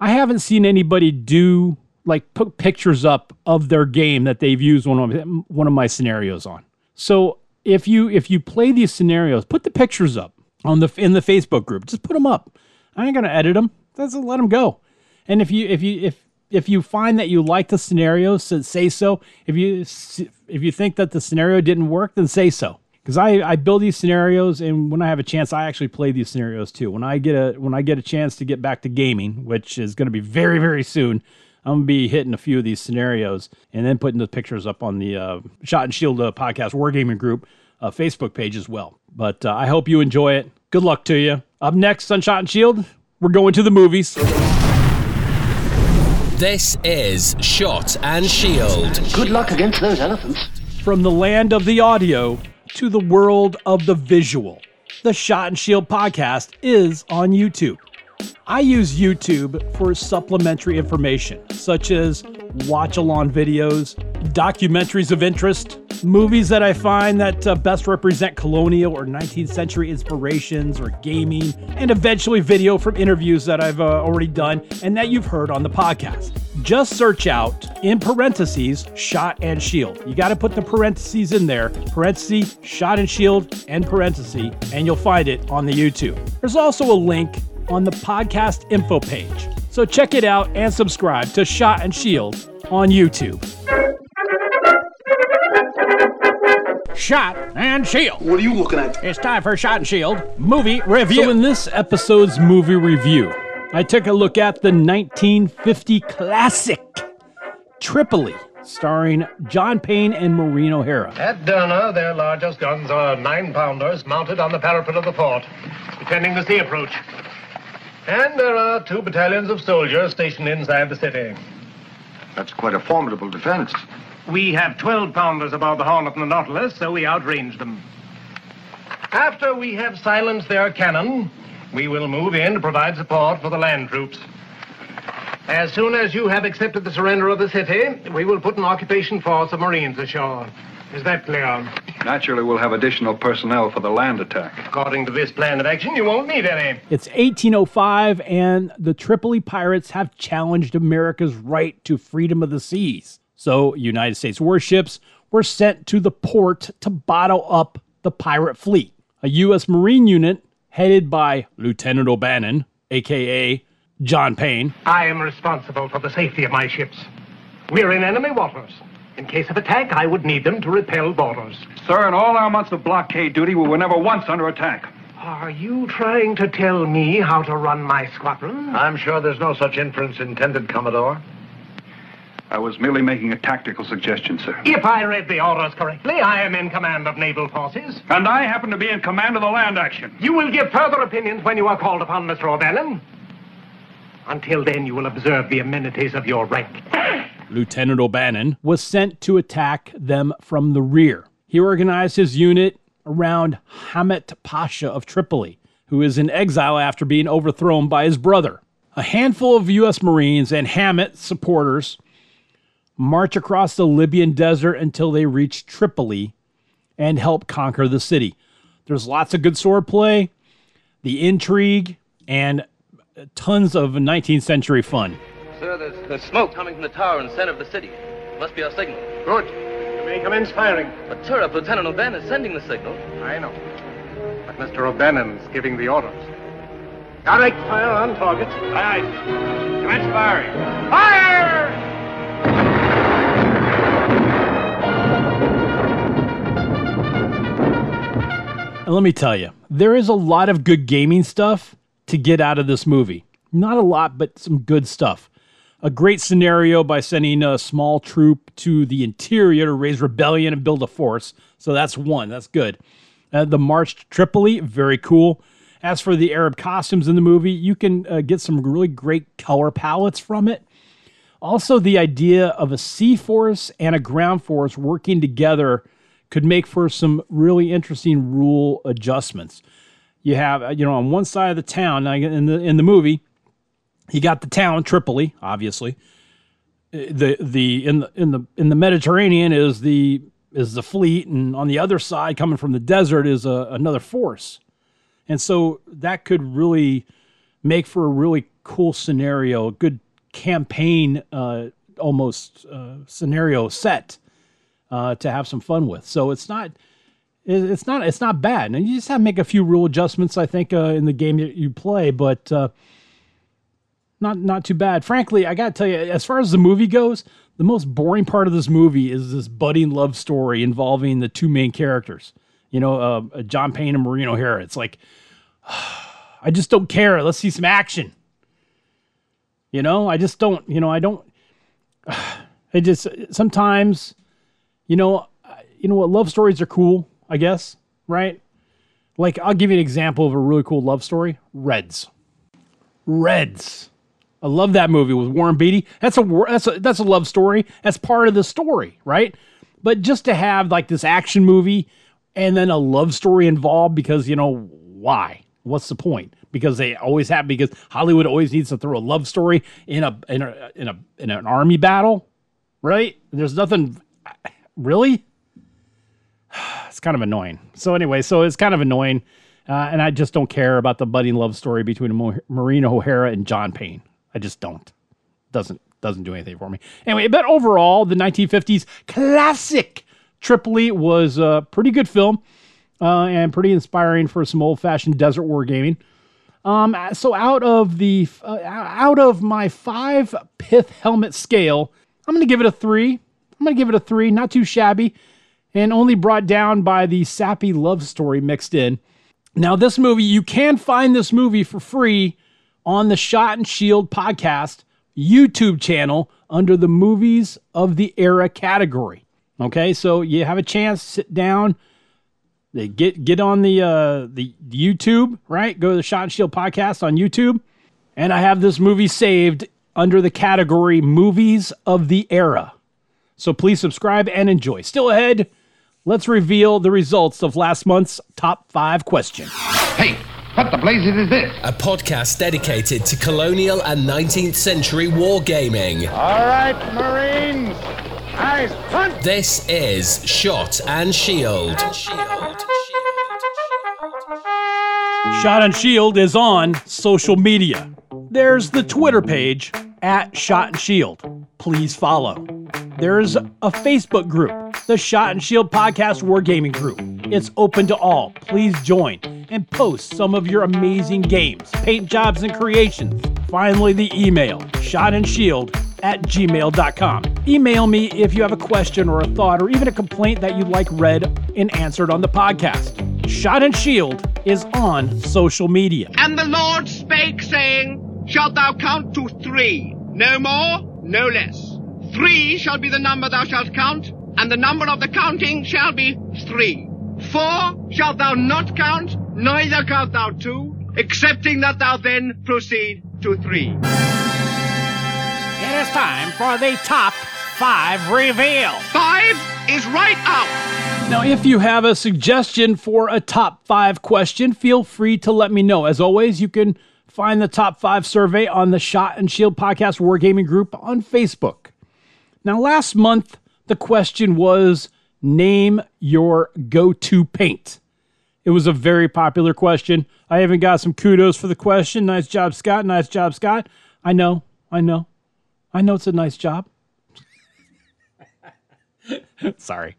I haven't seen anybody do like put pictures up of their game that they've used one of one of my scenarios on. So if you if you play these scenarios, put the pictures up on the in the Facebook group. Just put them up. I ain't gonna edit them. Just let them go. And if you if you if if you find that you like the scenario, say so. If you if you think that the scenario didn't work, then say so. Because I, I build these scenarios, and when I have a chance, I actually play these scenarios too. When I get a when I get a chance to get back to gaming, which is going to be very very soon, I'm gonna be hitting a few of these scenarios and then putting the pictures up on the uh, Shot and Shield uh, podcast Wargaming group uh, Facebook page as well. But uh, I hope you enjoy it. Good luck to you. Up next on Shot and Shield, we're going to the movies. This is Shot and Shield. Good luck against those elephants. From the land of the audio to the world of the visual, the Shot and Shield podcast is on YouTube. I use YouTube for supplementary information, such as watch along videos, documentaries of interest, movies that I find that uh, best represent colonial or 19th century inspirations or gaming, and eventually video from interviews that I've uh, already done and that you've heard on the podcast. Just search out in parentheses shot and shield. You got to put the parentheses in there, parentheses, shot and shield, and parentheses, and you'll find it on the YouTube. There's also a link on the podcast info page. So check it out and subscribe to Shot and Shield on YouTube. Shot and Shield. What are you looking at? It's time for Shot and Shield movie review. So, in this episode's movie review, I took a look at the 1950 classic Tripoli, starring John Payne and Maureen O'Hara. At Derna, their largest guns are nine pounders mounted on the parapet of the fort, defending the sea approach. And there are two battalions of soldiers stationed inside the city. That's quite a formidable defense. We have 12 pounders aboard the Hornet and the Nautilus, so we outrange them. After we have silenced their cannon, we will move in to provide support for the land troops. As soon as you have accepted the surrender of the city, we will put an occupation force of Marines ashore. Is that clear? Naturally, we'll have additional personnel for the land attack. According to this plan of action, you won't need any. It's 1805, and the Tripoli pirates have challenged America's right to freedom of the seas. So, United States warships were sent to the port to bottle up the pirate fleet. A U.S. Marine unit headed by Lieutenant O'Bannon, aka John Payne. I am responsible for the safety of my ships. We're in enemy waters. In case of attack, I would need them to repel boarders. Sir, in all our months of blockade duty, we were never once under attack. Are you trying to tell me how to run my squadron? I'm sure there's no such inference intended, Commodore. I was merely making a tactical suggestion, sir. If I read the orders correctly, I am in command of naval forces. And I happen to be in command of the land action. You will give further opinions when you are called upon, Mr. O'Bannon. Until then, you will observe the amenities of your rank. Lieutenant O'Bannon was sent to attack them from the rear. He organized his unit around Hamet Pasha of Tripoli, who is in exile after being overthrown by his brother. A handful of U.S. Marines and Hamet supporters march across the Libyan desert until they reach Tripoli and help conquer the city. There's lots of good swordplay, the intrigue, and tons of 19th century fun. Sir, there's, there's smoke coming from the tower in the center of the city. Must be our signal. Good. You may commence firing. But, sir, if Lieutenant O'Bannon is sending the signal. I know. But Mr. O'Bannon's giving the orders. Direct fire on target. Aye, aye. Commence firing. Fire! And let me tell you, there is a lot of good gaming stuff to get out of this movie. Not a lot, but some good stuff. A great scenario by sending a small troop to the interior to raise rebellion and build a force. So that's one. That's good. Uh, the March to Tripoli, very cool. As for the Arab costumes in the movie, you can uh, get some really great color palettes from it. Also, the idea of a sea force and a ground force working together could make for some really interesting rule adjustments. You have, uh, you know, on one side of the town in the in the movie, you got the town Tripoli, obviously. Uh, the the in the in the in the Mediterranean is the is the fleet, and on the other side, coming from the desert, is a, another force, and so that could really make for a really cool scenario, a good campaign uh, almost uh, scenario set uh, to have some fun with. So it's not it's not it's not bad. And you just have to make a few rule adjustments, I think, uh, in the game that you play, but uh, not not too bad. Frankly, I got to tell you, as far as the movie goes, the most boring part of this movie is this budding love story involving the two main characters. You know, uh, John Payne and Maureen O'Hara. It's like I just don't care. Let's see some action. You know, I just don't. You know, I don't. I just sometimes, you know, you know what? Love stories are cool. I guess, right? Like, I'll give you an example of a really cool love story Reds. Reds. I love that movie with Warren Beatty. That's a that's a that's a love story. That's part of the story, right? But just to have like this action movie and then a love story involved because you know why? What's the point? Because they always have because Hollywood always needs to throw a love story in a in a in a in an army battle, right? There's nothing really it's kind of annoying. So anyway, so it's kind of annoying, uh, and I just don't care about the budding love story between Maureen O'Hara and John Payne. I just don't. Doesn't doesn't do anything for me. Anyway, but overall, the 1950s classic Tripoli was a pretty good film uh, and pretty inspiring for some old fashioned desert war gaming. Um, so out of the uh, out of my five pith helmet scale, I'm to give it a three. I'm to give it a three. Not too shabby. and only brought down by the sappy love story mixed in. Now, this movie, you can find this movie for free on the Shot and Shield podcast YouTube channel under the Movies of the Era category. Okay, so you have a chance, to sit down, they get get on the uh, the YouTube, right? Go to the Shot and Shield podcast on YouTube, and I have this movie saved under the category Movies of the Era. So please subscribe and enjoy. Still ahead, let's reveal the results of last month's top five question. Hey, what the blazes is this? A podcast dedicated to colonial and 19th century wargaming. All right, Marines. Eyes hunt. This is Shot and Shield. Shot and Shield is on social media. There's the Twitter page at Shot and Shield. Please follow. There's a Facebook group, the Shot and Shield Podcast Wargaming Group. It's open to all. Please join and post some of your amazing games, paint jobs, and creations. Finally, the email, shotandshield at gmail.com. Email me if you have a question or a thought or even a complaint that you'd like read and answered on the podcast. Shot and Shield is on social media. And the Lord spake, saying, Shalt thou count to three? No more, no less. Three shall be the number thou shalt count, and the number of the counting shall be three. Four shalt thou not count, neither count thou two, excepting that thou then proceed to three. It is time for the top five reveal. Five is right out. Now, if you have a suggestion for a top five question, feel free to let me know. As always, you can find the top five survey on the Shot and Shield Podcast Wargaming group on Facebook. Now, last month, the question was name your go to paint. It was a very popular question. I even got some kudos for the question. Nice job, Scott. Nice job, Scott. I know, I know, I know it's a nice job. Sorry.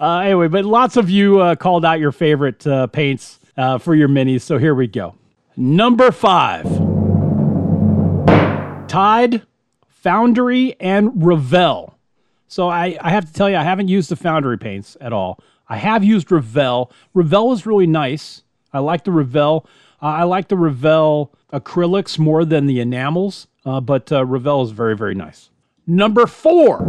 Uh, anyway, but lots of you uh, called out your favorite uh, paints uh, for your minis. So here we go. Number five Tied, Foundry, and Revell. So I, I have to tell you, I haven't used the Foundry paints at all. I have used Revell. Revell is really nice. I like the Revell. Uh, I like the Revell acrylics more than the enamels, uh, but Revell is very, very nice. Number four.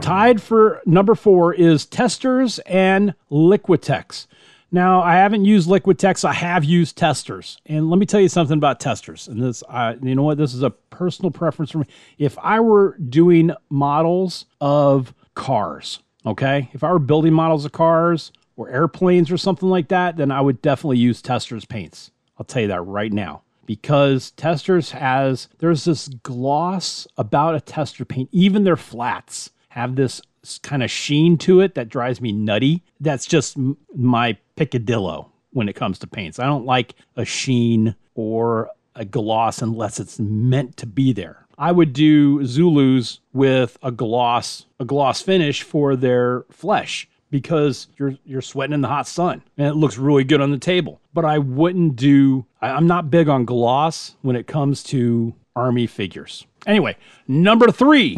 Tied for number four is Testors and Liquitex. Now, I haven't used Liquitex. I have used Testors. and let me tell you something about Testors. And this, uh, you know what? This is a personal preference for me. If I were doing models of cars, okay, if I were building models of cars or airplanes or something like that, then I would definitely use Testors paints. I'll tell you that right now because Testors has there's this gloss about a Testors paint even their flats have this kind of sheen to it that drives me nutty. That's just my picadillo when it comes to paints. I don't like a sheen or a gloss unless it's meant to be there. I would do Zulus with a gloss, a gloss finish for their flesh because you're you're sweating in the hot sun and it looks really good on the table. But I wouldn't do I, I'm not big on gloss when it comes to army figures. Anyway, number three.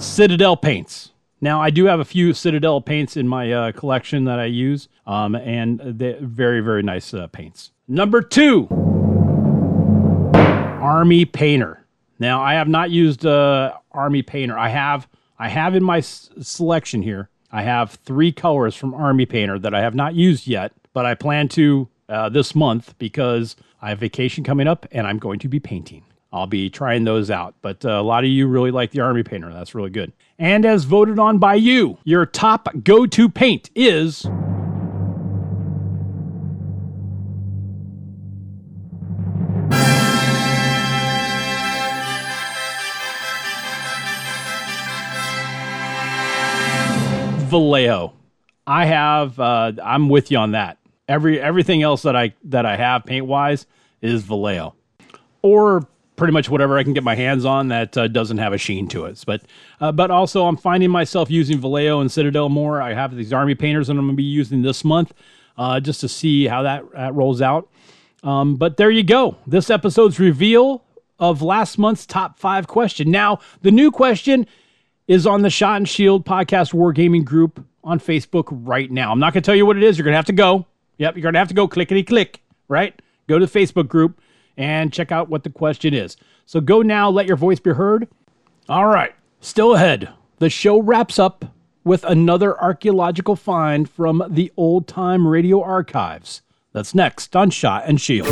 Citadel paints. Now, I do have a few Citadel paints in my uh, collection that I use, um, and they're very, very nice uh, paints. Number two, Army Painter. Now, I have not used uh, Army Painter. I have, I have in my s- selection here. I have three colors from Army Painter that I have not used yet, but I plan to uh, this month because I have vacation coming up and I'm going to be painting. I'll be trying those out. But uh, a lot of you really like the Army Painter. That's really good. And as voted on by you, your top go to paint is. Vallejo. I have. Uh, I'm with you on that. Every everything else that I that I have paint wise is Vallejo, or pretty much whatever I can get my hands on that uh, doesn't have a sheen to it. But uh, but also I'm finding myself using Vallejo and Citadel more. I have these army painters that I'm going to be using this month uh, just to see how that, that rolls out. Um, but there you go. This episode's reveal of last month's top five question. Now the new question is on the Shot and Shield Podcast Wargaming group on Facebook right now. I'm not going to tell you what it is. You're going to have to go. Yep, you're going to have to go clickety click, right? Go to the Facebook group and check out what the question is. So go now, let your voice be heard. All right, still ahead. The show wraps up with another archaeological find from the old time radio archives. That's next on Shot and Shield.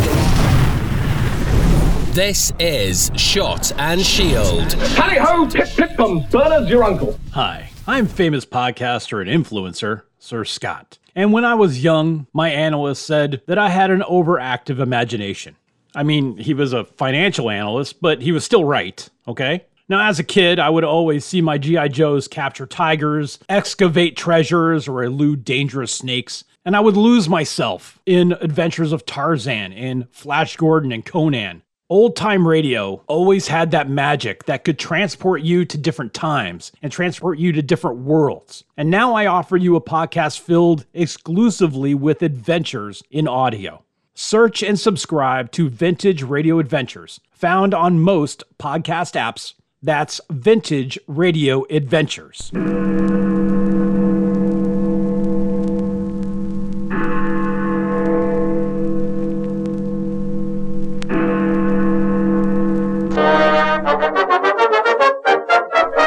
This is Shot and Shield. Tally ho, pip pip bum, Bernard's your uncle. Hi, I'm famous podcaster and influencer, Sir Scott. And when I was young, my analyst said that I had an overactive imagination. I mean, he was a financial analyst, but he was still right, okay? Now, as a kid, I would always see my G.I. Joes capture tigers, excavate treasures, or elude dangerous snakes, and I would lose myself in adventures of Tarzan, in Flash Gordon, and Conan. Old time radio always had that magic that could transport you to different times and transport you to different worlds. And now I offer you a podcast filled exclusively with adventures in audio. Search and subscribe to Vintage Radio Adventures, found on most podcast apps. That's Vintage Radio Adventures.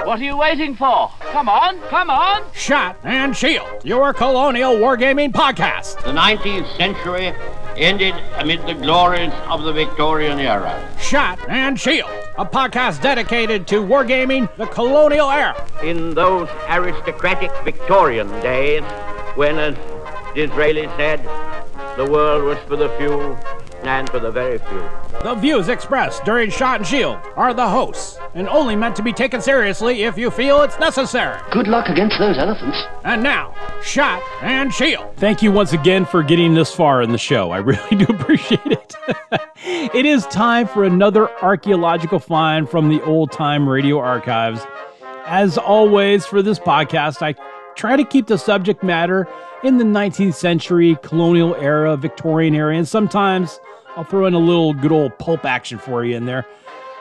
What are you waiting for? Come on, come on! Shot and Shield, your colonial wargaming podcast. The 19th century ended amid the glories of the Victorian era. Shot and Shield, a podcast dedicated to wargaming the colonial era. In those aristocratic Victorian days, when, as Disraeli said, the world was for the few and for the very few. The views expressed during Shot and Shield are the hosts and only meant to be taken seriously if you feel it's necessary. Good luck against those elephants. And now, Shot and Shield. Thank you once again for getting this far in the show. I really do appreciate it. it is time for another archaeological find from the old time radio archives. As always, for this podcast, I try to keep the subject matter in the 19th century, colonial era, Victorian era, and sometimes I'll throw in a little good old pulp action for you in there.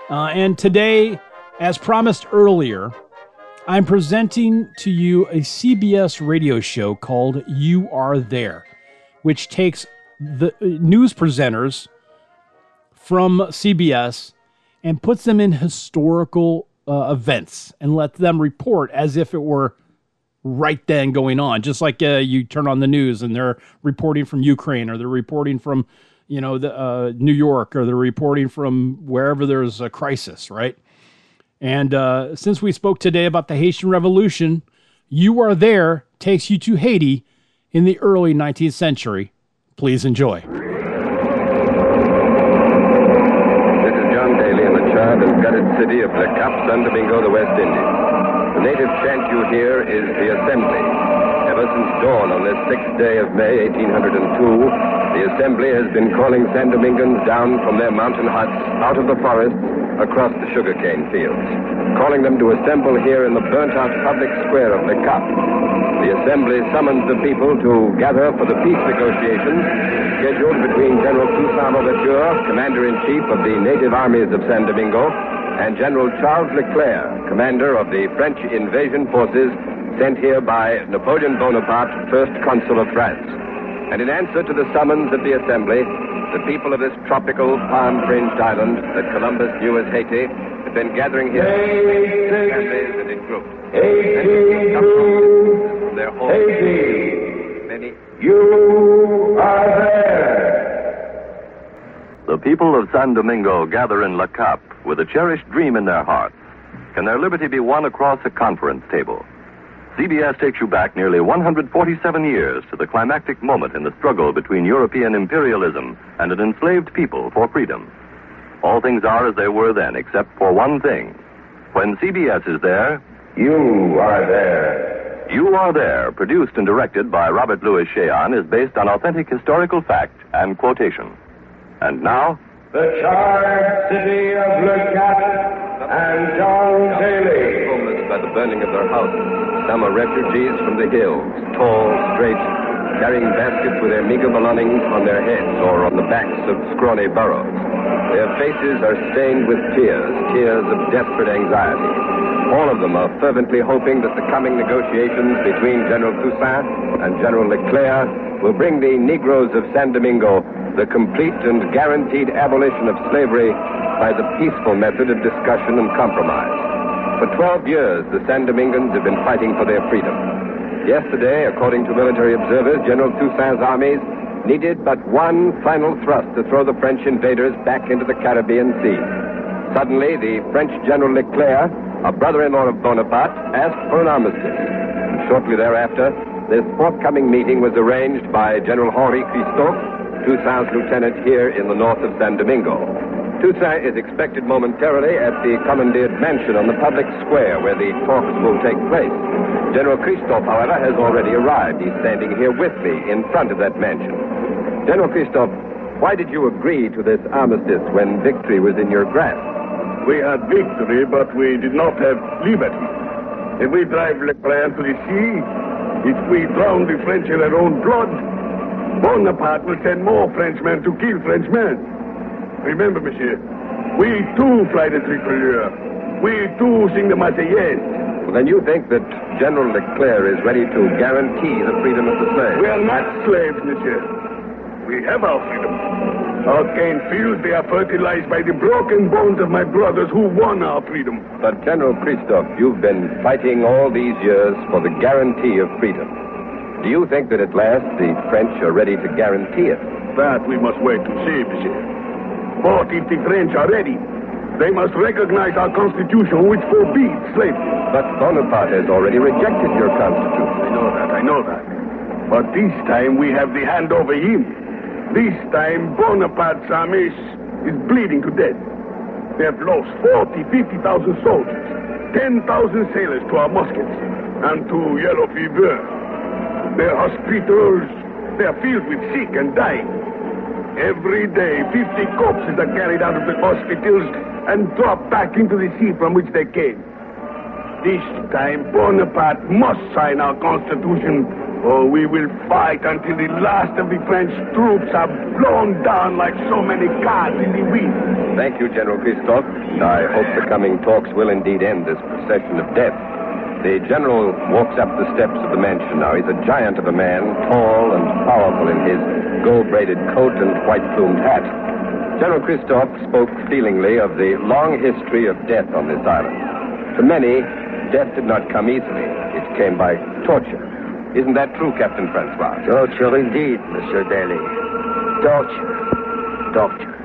Uh, and today, as promised earlier, I'm presenting to you a CBS radio show called You Are There, which takes the uh, news presenters from CBS and puts them in historical uh, events and let them report as if it were right then going on. Just like uh, you turn on the news and they're reporting from Ukraine or they're reporting from you know, the, uh, New York or they're reporting from wherever there's a crisis, right? And uh, since we spoke today about the Haitian Revolution, You Are There takes you to Haiti in the early 19th century. Please enjoy. This is John Daly and gutted city of Le Cap, San Domingo, the West Indies. The native chant you hear is the Assembly. Ever since dawn on this sixth day of May, 1802, the Assembly has been calling San Domingans down from their mountain huts, out of the forests, across the sugarcane fields, calling them to assemble here in the burnt-out public square of Le Cap. The Assembly summons the people to gather for the peace negotiations scheduled between General Toussaint Louverture, Commander-in-Chief of the native armies of San Domingo, and General Charles Leclerc, commander of the French invasion forces sent here by Napoleon Bonaparte, first consul of France. And in answer to the summons of the Assembly, the people of this tropical, palm-fringed island that Columbus knew as Haiti have been gathering here in families and in groups. Many come from their homes. Many. You are there. The people of San Domingo gather in Le Cap with a cherished dream in their hearts. Can their liberty be won across a conference table? CBS takes you back nearly 147 years to the climactic moment in the struggle between European imperialism and an enslaved people for freedom. All things are as they were then, except for one thing. When CBS is there, you are there. You Are There, produced and directed by Robert Lewis Shayon, is based on authentic historical fact and quotation. And now, the charred city of Le Cap and John Daly. Homeless by the burning of their houses. Some are refugees from the hills, tall, straight, carrying baskets with their meager belongings on their heads or on the backs of scrawny burros. Their faces are stained with tears, tears of desperate anxiety. All of them are fervently hoping that the coming negotiations between General Toussaint and General Leclerc will bring the Negroes of San Domingo the complete and guaranteed abolition of slavery by the peaceful method of discussion and compromise. For 12 years, the San Domingans have been fighting for their freedom. Yesterday, according to military observers, General Toussaint's armies needed but one final thrust to throw the French invaders back into the Caribbean Sea. Suddenly, the French General Leclerc, a brother-in-law of Bonaparte, asked for an armistice. And shortly thereafter, this forthcoming meeting was arranged by General Henri Christophe, Toussaint's lieutenant here in the north of San Domingo. Toussaint is expected momentarily at the commandeered mansion on the public square where the talks will take place. General Christophe, however, has already arrived. He's standing here with me in front of that mansion. General Christophe, why did you agree to this armistice when victory was in your grasp? We had victory, but we did not have liberty. If we drive Leclerc to the sea, if we drown the French in their own blood, Bonaparte will send more Frenchmen to kill Frenchmen. Remember, monsieur, we too fly the tricolore. We too sing the Marseillaise. Well, then you think that General Leclerc is ready to guarantee the freedom of the slaves? We are not slaves, monsieur. We have our freedom. Our cane fields, they are fertilized by the broken bones of my brothers who won our freedom. But, General Christophe, you've been fighting all these years for the guarantee of freedom. Do you think that at last the French are ready to guarantee it? That we must wait to see, monsieur. But if the French are ready, they must recognize our constitution, which forbids slavery. But Bonaparte has already rejected your constitution. I know that, I know that. But this time we have the hand over him. This time Bonaparte's army is, is bleeding to death. They have lost 40, 50,000 soldiers, 10,000 sailors to our muskets, and to yellow fever. Their hospitals, they are filled with sick and dying. Every day, 50 corpses are carried out of the hospitals and dropped back into the sea from which they came. This time, Bonaparte must sign our constitution, or we will fight until the last of the French troops are blown down like so many cards in the wind. Thank you, General Christophe. I hope the coming talks will indeed end this procession of death. The general walks up the steps of the mansion now. He's a giant of a man, tall and powerful in his gold-braided coat and white-plumed hat. General Christophe spoke feelingly of the long history of death on this island. To many, death did not come easily. It came by torture. Isn't that true, Captain Francois? Torture indeed, Monsieur Daly. Torture. Torture.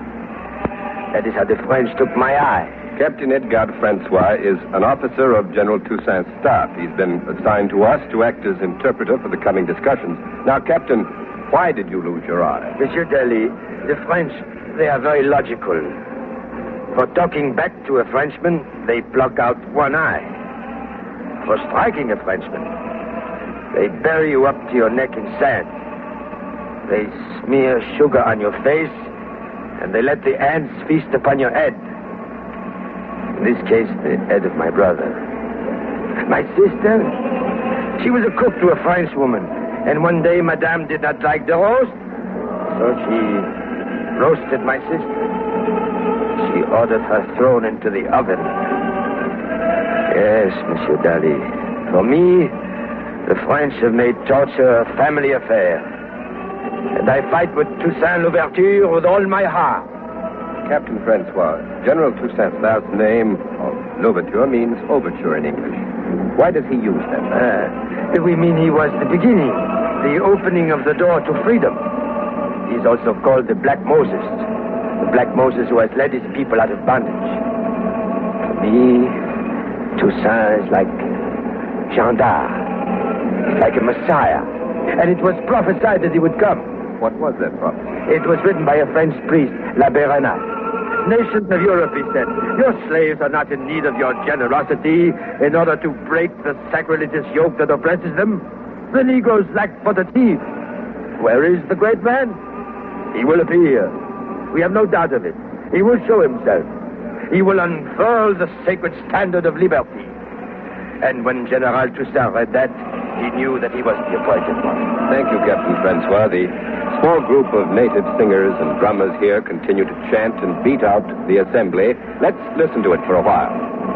That is how the French took my eye. Captain Edgar Francois is an officer of General Toussaint's staff. He's been assigned to us to act as interpreter for the coming discussions. Now, Captain, why did you lose your eye? Monsieur Daly, the French, they are very logical. For talking back to a Frenchman, they pluck out one eye. For striking a Frenchman, they bury you up to your neck in sand. They smear sugar on your face, and they let the ants feast upon your head. In this case, the head of my brother. My sister? She was a cook to a Frenchwoman, and one day Madame did not like the roast, so she roasted my sister. She ordered her thrown into the oven. Yes, Monsieur Daly. For me, the French have made torture a family affair. And I fight with Toussaint Louverture with all my heart. Captain Francois, General Toussaint's last name of Louverture means overture in English. Why does he use that? Uh, we mean he was the beginning, the opening of the door to freedom. He's also called the Black Moses, the Black Moses who has led his people out of bondage. For me, Toussaint is like Jean d'Arc, He's like a Messiah. And it was prophesied that he would come. What was that prophecy? It was written by a French priest, l'Abbé Raynal. Nations of Europe, he said, your slaves are not in need of your generosity in order to break the sacrilegious yoke that oppresses them. The Negroes lack but a thief. Where is the great man? He will appear. We have no doubt of it. He will show himself. He will unfurl the sacred standard of liberty. And when General Toussaint read that, he knew that he was the appointed one. Thank you, Captain Francois. The small group of native singers and drummers here continue to chant and beat out the assembly. Let's listen to it for a while.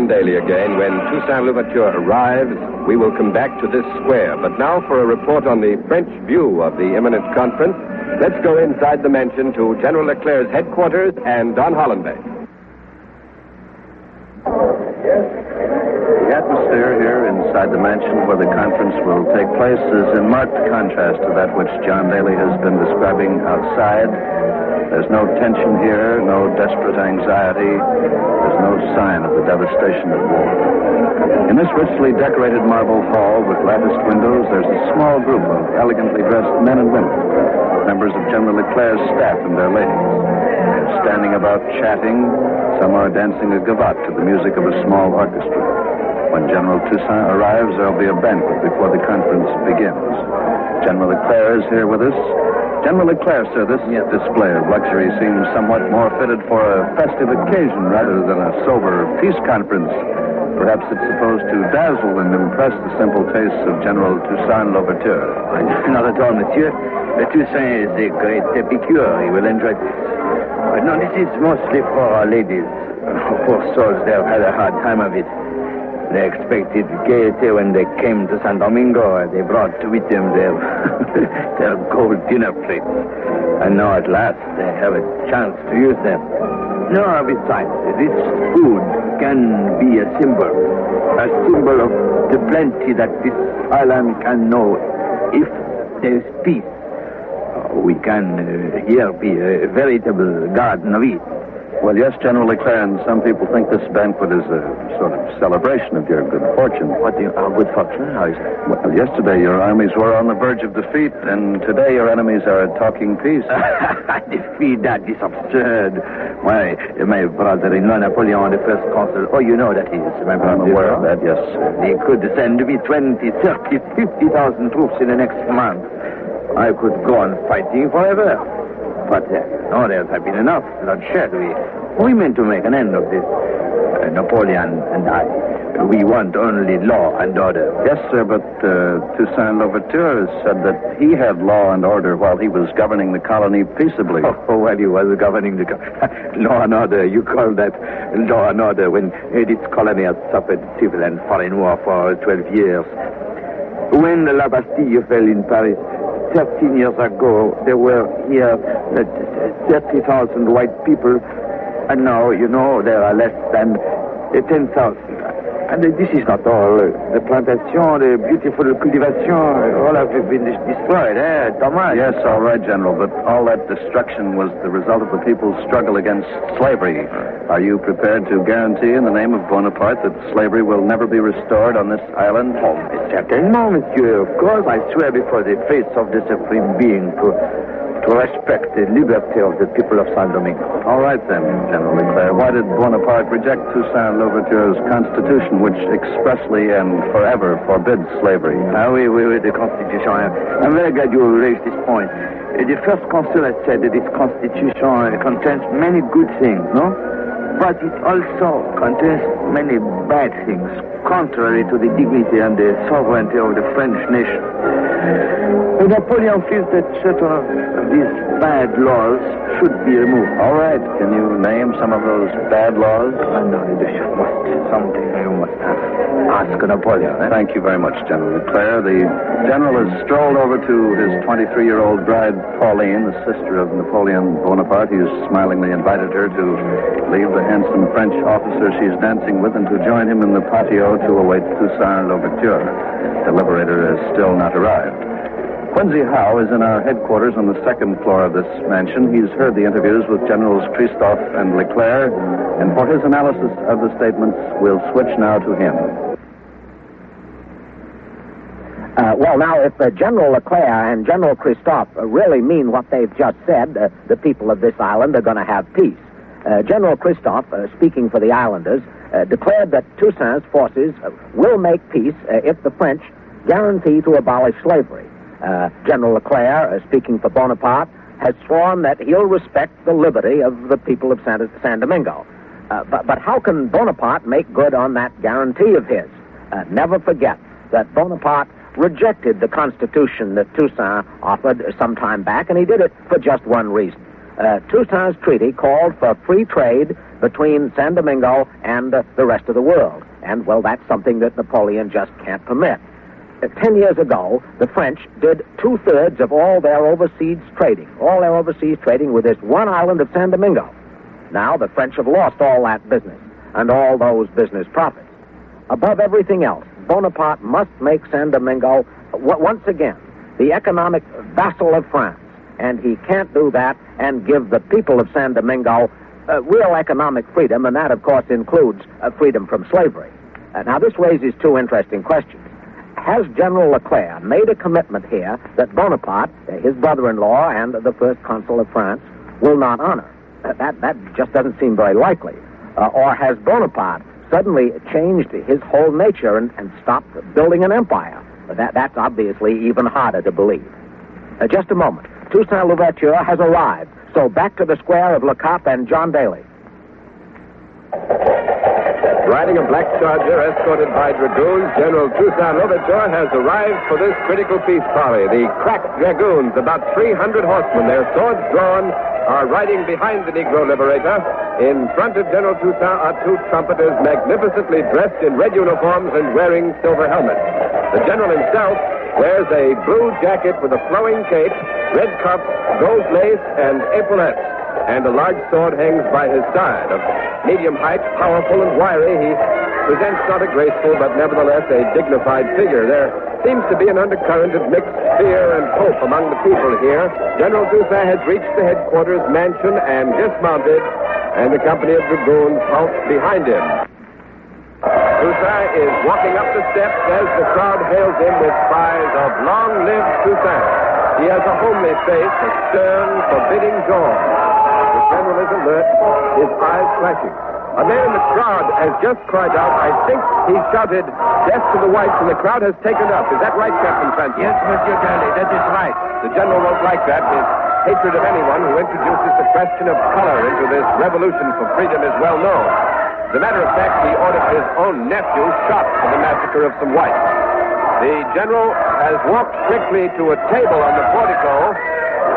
John Daly again. When Toussaint Louverture arrives, we will come back to this square. But now for a report on the French view of the imminent conference. Let's go inside the mansion to General Leclerc's headquarters and Don Hollenbeck. The atmosphere here inside the mansion where the conference will take place is in marked contrast to that which John Daly has been describing outside. There's no tension here, no desperate anxiety. There's no sign of the devastation of war. In this richly decorated marble hall with latticed windows, there's a small group of elegantly dressed men and women, members of General Leclerc's staff and their ladies. They're standing about chatting. Some are dancing a gavotte to the music of a small orchestra. When General Toussaint arrives, there'll be a banquet before the conference begins. General Leclerc is here with us. General Leclerc, sir, this display of luxury seems somewhat more fitted for a festive occasion rather than a sober peace conference. Perhaps it's supposed to dazzle and impress the simple tastes of General Toussaint Louverture. Not at all, monsieur. Toussaint is a great epicure. He will enjoy this. No, this is mostly for our ladies. Poor souls, they have had a hard time of it. They expected gaiety when they came to San Domingo. They brought with them their, their gold dinner plates. And now at last they have a chance to use them. No, besides, this food can be a symbol. A symbol of the plenty that this island can know if there is peace. We can uh, here be a veritable garden of Eden. Well, yes, General Leclerc, some people think this banquet is a sort of celebration of your good fortune. What do you, our good fortune? How is that? Well, yesterday your armies were on the verge of defeat, and today your enemies are talking peace. defeat, that is absurd. Why, my brother-in-law Napoleon, the first consul, oh, you know that he is my I'm aware of that, yes. He could send me 20, 30, 50,000 troops in the next month. I could go on fighting forever. But uh, no, there has been enough bloodshed. We, we meant to make an end of this. Uh, Napoleon and I, we want only law and order. Yes, sir, but uh, Toussaint Louverture said that he had law and order while he was governing the colony peaceably. Oh, well, he was governing the co- law and order. You call that law and order when this colony has suffered civil and foreign war for 12 years. When La Bastille fell in Paris, 13 years ago, there were here uh, 30,000 white people, and now, you know, there are less than uh, 10,000. And uh, this is not all. The plantation, the beautiful cultivation, all have been destroyed, eh, Thomas? Yes, all right, General, but all that destruction was the result of the people's struggle against slavery. Are you prepared to guarantee in the name of Bonaparte that slavery will never be restored on this island? Oh, certainement, monsieur. Of course, I swear before the face of the Supreme Being to, to respect the liberty of the people of San Domingo. All right, then, General Leclerc. Why did Bonaparte reject Toussaint Louverture's constitution, which expressly and forever forbids slavery? Ah, oui, oui, oui, the Constitution. I'm, very glad you raised this point. Uh, the first consul said that this Constitution uh, contains many good things, no? But it also contains many bad things, contrary to the dignity and the sovereignty of the French nation. Napoleon feels that certain of these bad laws should be removed. All right. Can you name some of those bad laws? I know you must. Something you must have. Ask Napoleon. Eh? Thank you very much, General Leclerc. The general has strolled over to his 23-year-old bride, Pauline, the sister of Napoleon Bonaparte. He's smilingly invited her to leave the handsome French officer she's dancing with and to join him in the patio to await Toussaint Louverture. The liberator has still not arrived. Quincy Howe is in our headquarters on the second floor of this mansion. He's heard the interviews with Generals Christophe and Leclerc, and for his analysis of the statements, we'll switch now to him. Uh, well, now, if uh, General Leclerc and General Christophe uh, really mean what they've just said, uh, the people of this island are going to have peace. uh, General Christophe, uh, speaking for the islanders, declared that Toussaint's forces will make peace if the French guarantee to abolish slavery. Uh, General Leclerc, uh, speaking for Bonaparte, has sworn that he'll respect the liberty of the people of San, San Domingo. Uh, but, but how can Bonaparte make good on that guarantee of his? Uh, never forget that Bonaparte rejected the Constitution that Toussaint offered some time back, and he did it for just one reason. Uh, Toussaint's treaty called for free trade between San Domingo and uh, the rest of the world. And, well, that's something that Napoleon just can't permit. Ten years ago, the French did two thirds of all their overseas trading, all their overseas trading with this one island of San Domingo. Now the French have lost all that business and all those business profits. Above everything else, Bonaparte must make San Domingo once again the economic vassal of France. And he can't do that and give the people of San Domingo uh, real economic freedom, and that, of course, includes uh, freedom from slavery. Uh, now, this raises two interesting questions. Has General Leclerc made a commitment here that Bonaparte, uh, his brother in law, and the first consul of France will not honor? That, that just doesn't seem very likely. Uh, or has Bonaparte suddenly changed his whole nature and, and stopped building an empire? That, that's obviously even harder to believe. Uh, just a moment. Toussaint Louverture has arrived. So back to the square of Le Cap and John Daly. Riding a black charger escorted by dragoons, General Toussaint Louverture has arrived for this critical peace parley. The crack dragoons, about 300 horsemen, their swords drawn, are riding behind the Negro Liberator. In front of General Toussaint are two trumpeters magnificently dressed in red uniforms and wearing silver helmets. The general himself wears a blue jacket with a flowing cape, red cuffs, gold lace, and epaulettes and a large sword hangs by his side. Of medium height, powerful and wiry, he presents not a graceful but nevertheless a dignified figure. There seems to be an undercurrent of mixed fear and hope among the people here. General Toussaint has reached the headquarters mansion and dismounted, and the company of dragoons halts behind him. Toussaint is walking up the steps as the crowd hails him with cries of Long live Toussaint. He has a homely face, a stern, forbidding jaw. The general is alert, his eyes flashing. A man in the crowd has just cried out, I think he shouted, death to the whites, and the crowd has taken up. Is that right, Captain Francis? Yes, Monsieur Daly, that is right. The general won't like that. His hatred of anyone who introduces the question of color into this revolution for freedom is well known. As a matter of fact, he ordered his own nephew shot for the massacre of some whites. The general has walked quickly to a table on the portico,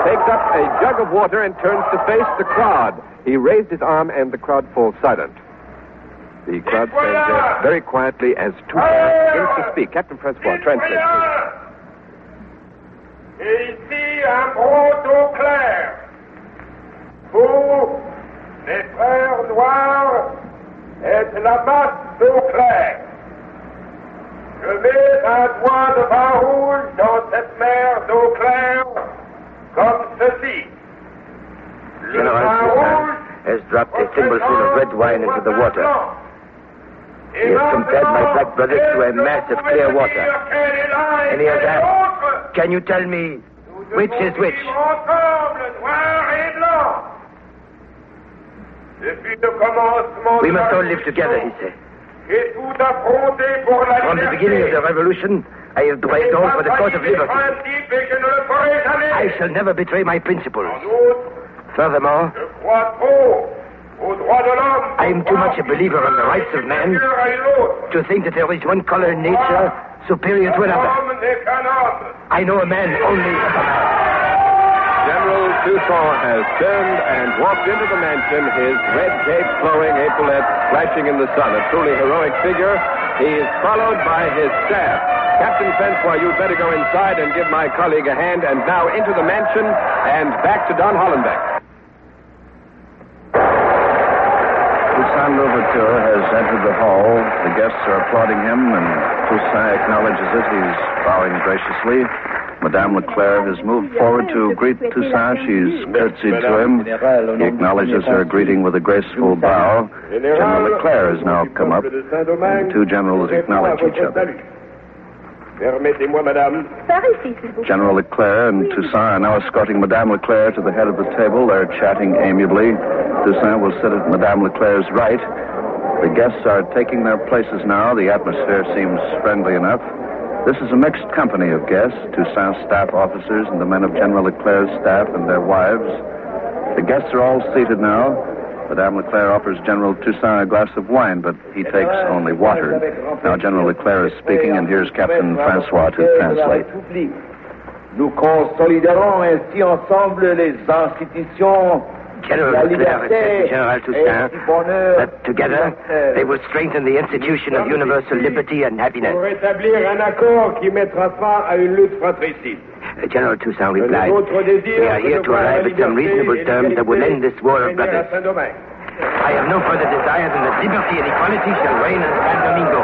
takes up a jug of water, and turns to face the crowd. He raised his arm, and the crowd falls silent. The crowd stands there very quietly as Toussaint begins to speak. Captain Francois, translate. Ici un brot clair pour les frères noirs est la masse d'eau claire. Je mets un doigt de rouge dans cette mer d'eau claire comme ceci. General vin has dropped a thimbleful of red wine into the water. He has compared my black brothers to a mass of clear water. And he has asked, Can you tell me which is which? ensemble, noir et blanc. Depuis le commencement We must all live together, he said. From the beginning of the revolution, I have braved all for the cause of liberty. I shall never betray my principles. Furthermore. I am too much a believer in the rights of man to think that there is one color in nature superior to another. I know a man only. General Toussaint has turned and walked into the mansion, his red cape flowing, epaulettes flashing in the sun. A truly heroic figure. He is followed by his staff. Captain Francois, you'd better go inside and give my colleague a hand. And now into the mansion and back to Don Hollenbeck. Toussaint Louverture has entered the hall. The guests are applauding him, and Toussaint acknowledges it. He's bowing graciously. Madame Leclerc has moved forward to greet Toussaint. She's curtsied to him. He acknowledges her greeting with a graceful bow. General Leclerc has now come up, and the two generals acknowledge each other. Permettez-moi, madame. Par ici, s'il vous plaît. General Leclerc and Toussaint are now escorting Madame Leclerc to the head of the table. They're chatting amiably. Toussaint will sit at Madame Leclerc's right. The guests are taking their places now. The atmosphere seems friendly enough. This is a mixed company of guests, Toussaint's staff officers and the men of General Leclerc's staff and their wives. The guests are all seated now. Madame Leclerc offers General Toussaint a glass of wine, but he takes only water. Now General Leclerc is speaking, and here's Captain Francois to translate. Nous consoliderons ainsi ensemble les institutions General Leclerc said General Toussaint that together they will strengthen the institution of universal liberty and happiness. Pour établir un accord qui mettra fin à une lutte fratricide. Uh, General Toussaint replied, We are here to arrive at some reasonable terms that will end this war of brothers. I have no further desire than that liberty and equality shall reign in San Domingo.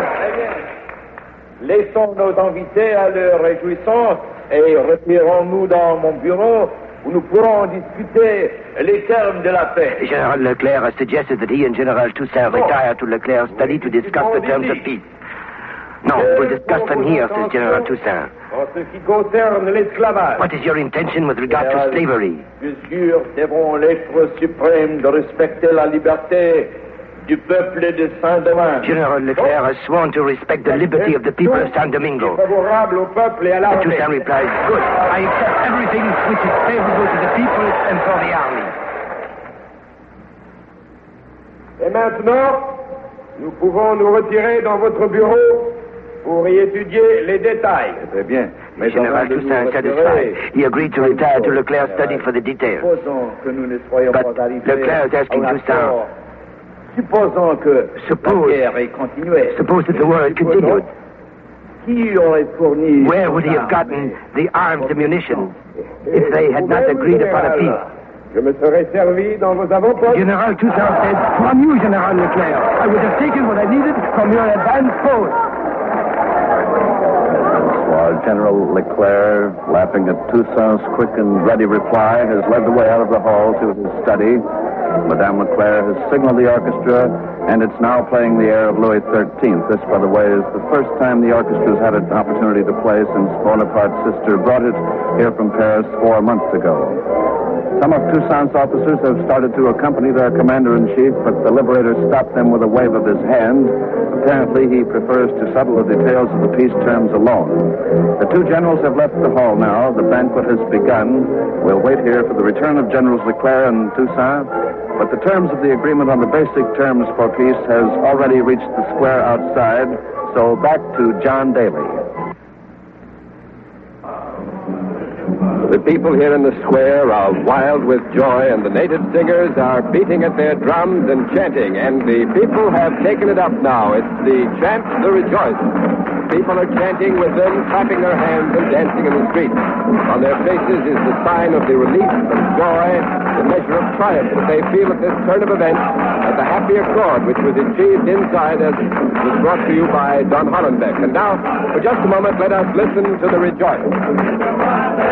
Laissons nos invités à leur réjouissance et retirons-nous dans mon bureau où nous pourrons discuter les termes de la paix. General Leclerc has suggested that he and General Toussaint retire to Leclerc's study to discuss the terms of peace. No, we'll discuss them here, says General Toussaint. En ce qui concerne l'esclavage, What is your intention with regard to slavery? devront l'être suprême de respecter la liberté du peuple de Saint-Domingue. General Leclerc has sworn to respect the liberty of the people of San Domingo. Favorable au peuple et à l'armée? Toussaint replies, Good. I accept everything which is favorable to the people and for the army. Et maintenant, nous pouvons nous retirer dans votre bureau pour y étudier les détails. Très bien. General Toussaint satisfied. He agreed to retire to Leclerc's study for the details. Supposons que nous ne soyons But pas arrivés Leclerc is asking Toussaint. Accord. Supposons que Suppose- la guerre ait continué. Suppose that the war had continued. Qui aurait fourni Where would he have gotten the arms and munitions if they had not agreed upon a peace? Je me serais servi dans vos avant-postes. General Toussaint said, From you, General Leclerc. I would have taken what I needed from your advanced post. While General Leclerc, laughing at Toussaint's quick and ready reply, has led the way out of the hall to his study. Madame Leclerc has signaled the orchestra, and it's now playing the air of Louis XIII. This, by the way, is the first time the orchestra has had an opportunity to play since Bonaparte's sister brought it here from Paris four months ago. Some of Toussaint's officers have started to accompany their commander-in-chief, but the liberator stopped them with a wave of his hand. Apparently, he prefers to settle the details of the peace terms alone. The two generals have left the hall now. The banquet has begun. We'll wait here for the return of Generals Leclerc and Toussaint. But the terms of the agreement on the basic terms for peace has already reached the square outside. So back to John Daly. The people here in the square are wild with joy, and the native singers are beating at their drums and chanting, and the people have taken it up now. It's the chant, the rejoice. People are chanting with them, clapping their hands and dancing in the streets. On their faces is the sign of the relief and joy, the measure of triumph that they feel at this turn of events, at the happy accord which was achieved inside as was brought to you by Don Hollenbeck. And now, for just a moment, let us listen to the rejoice.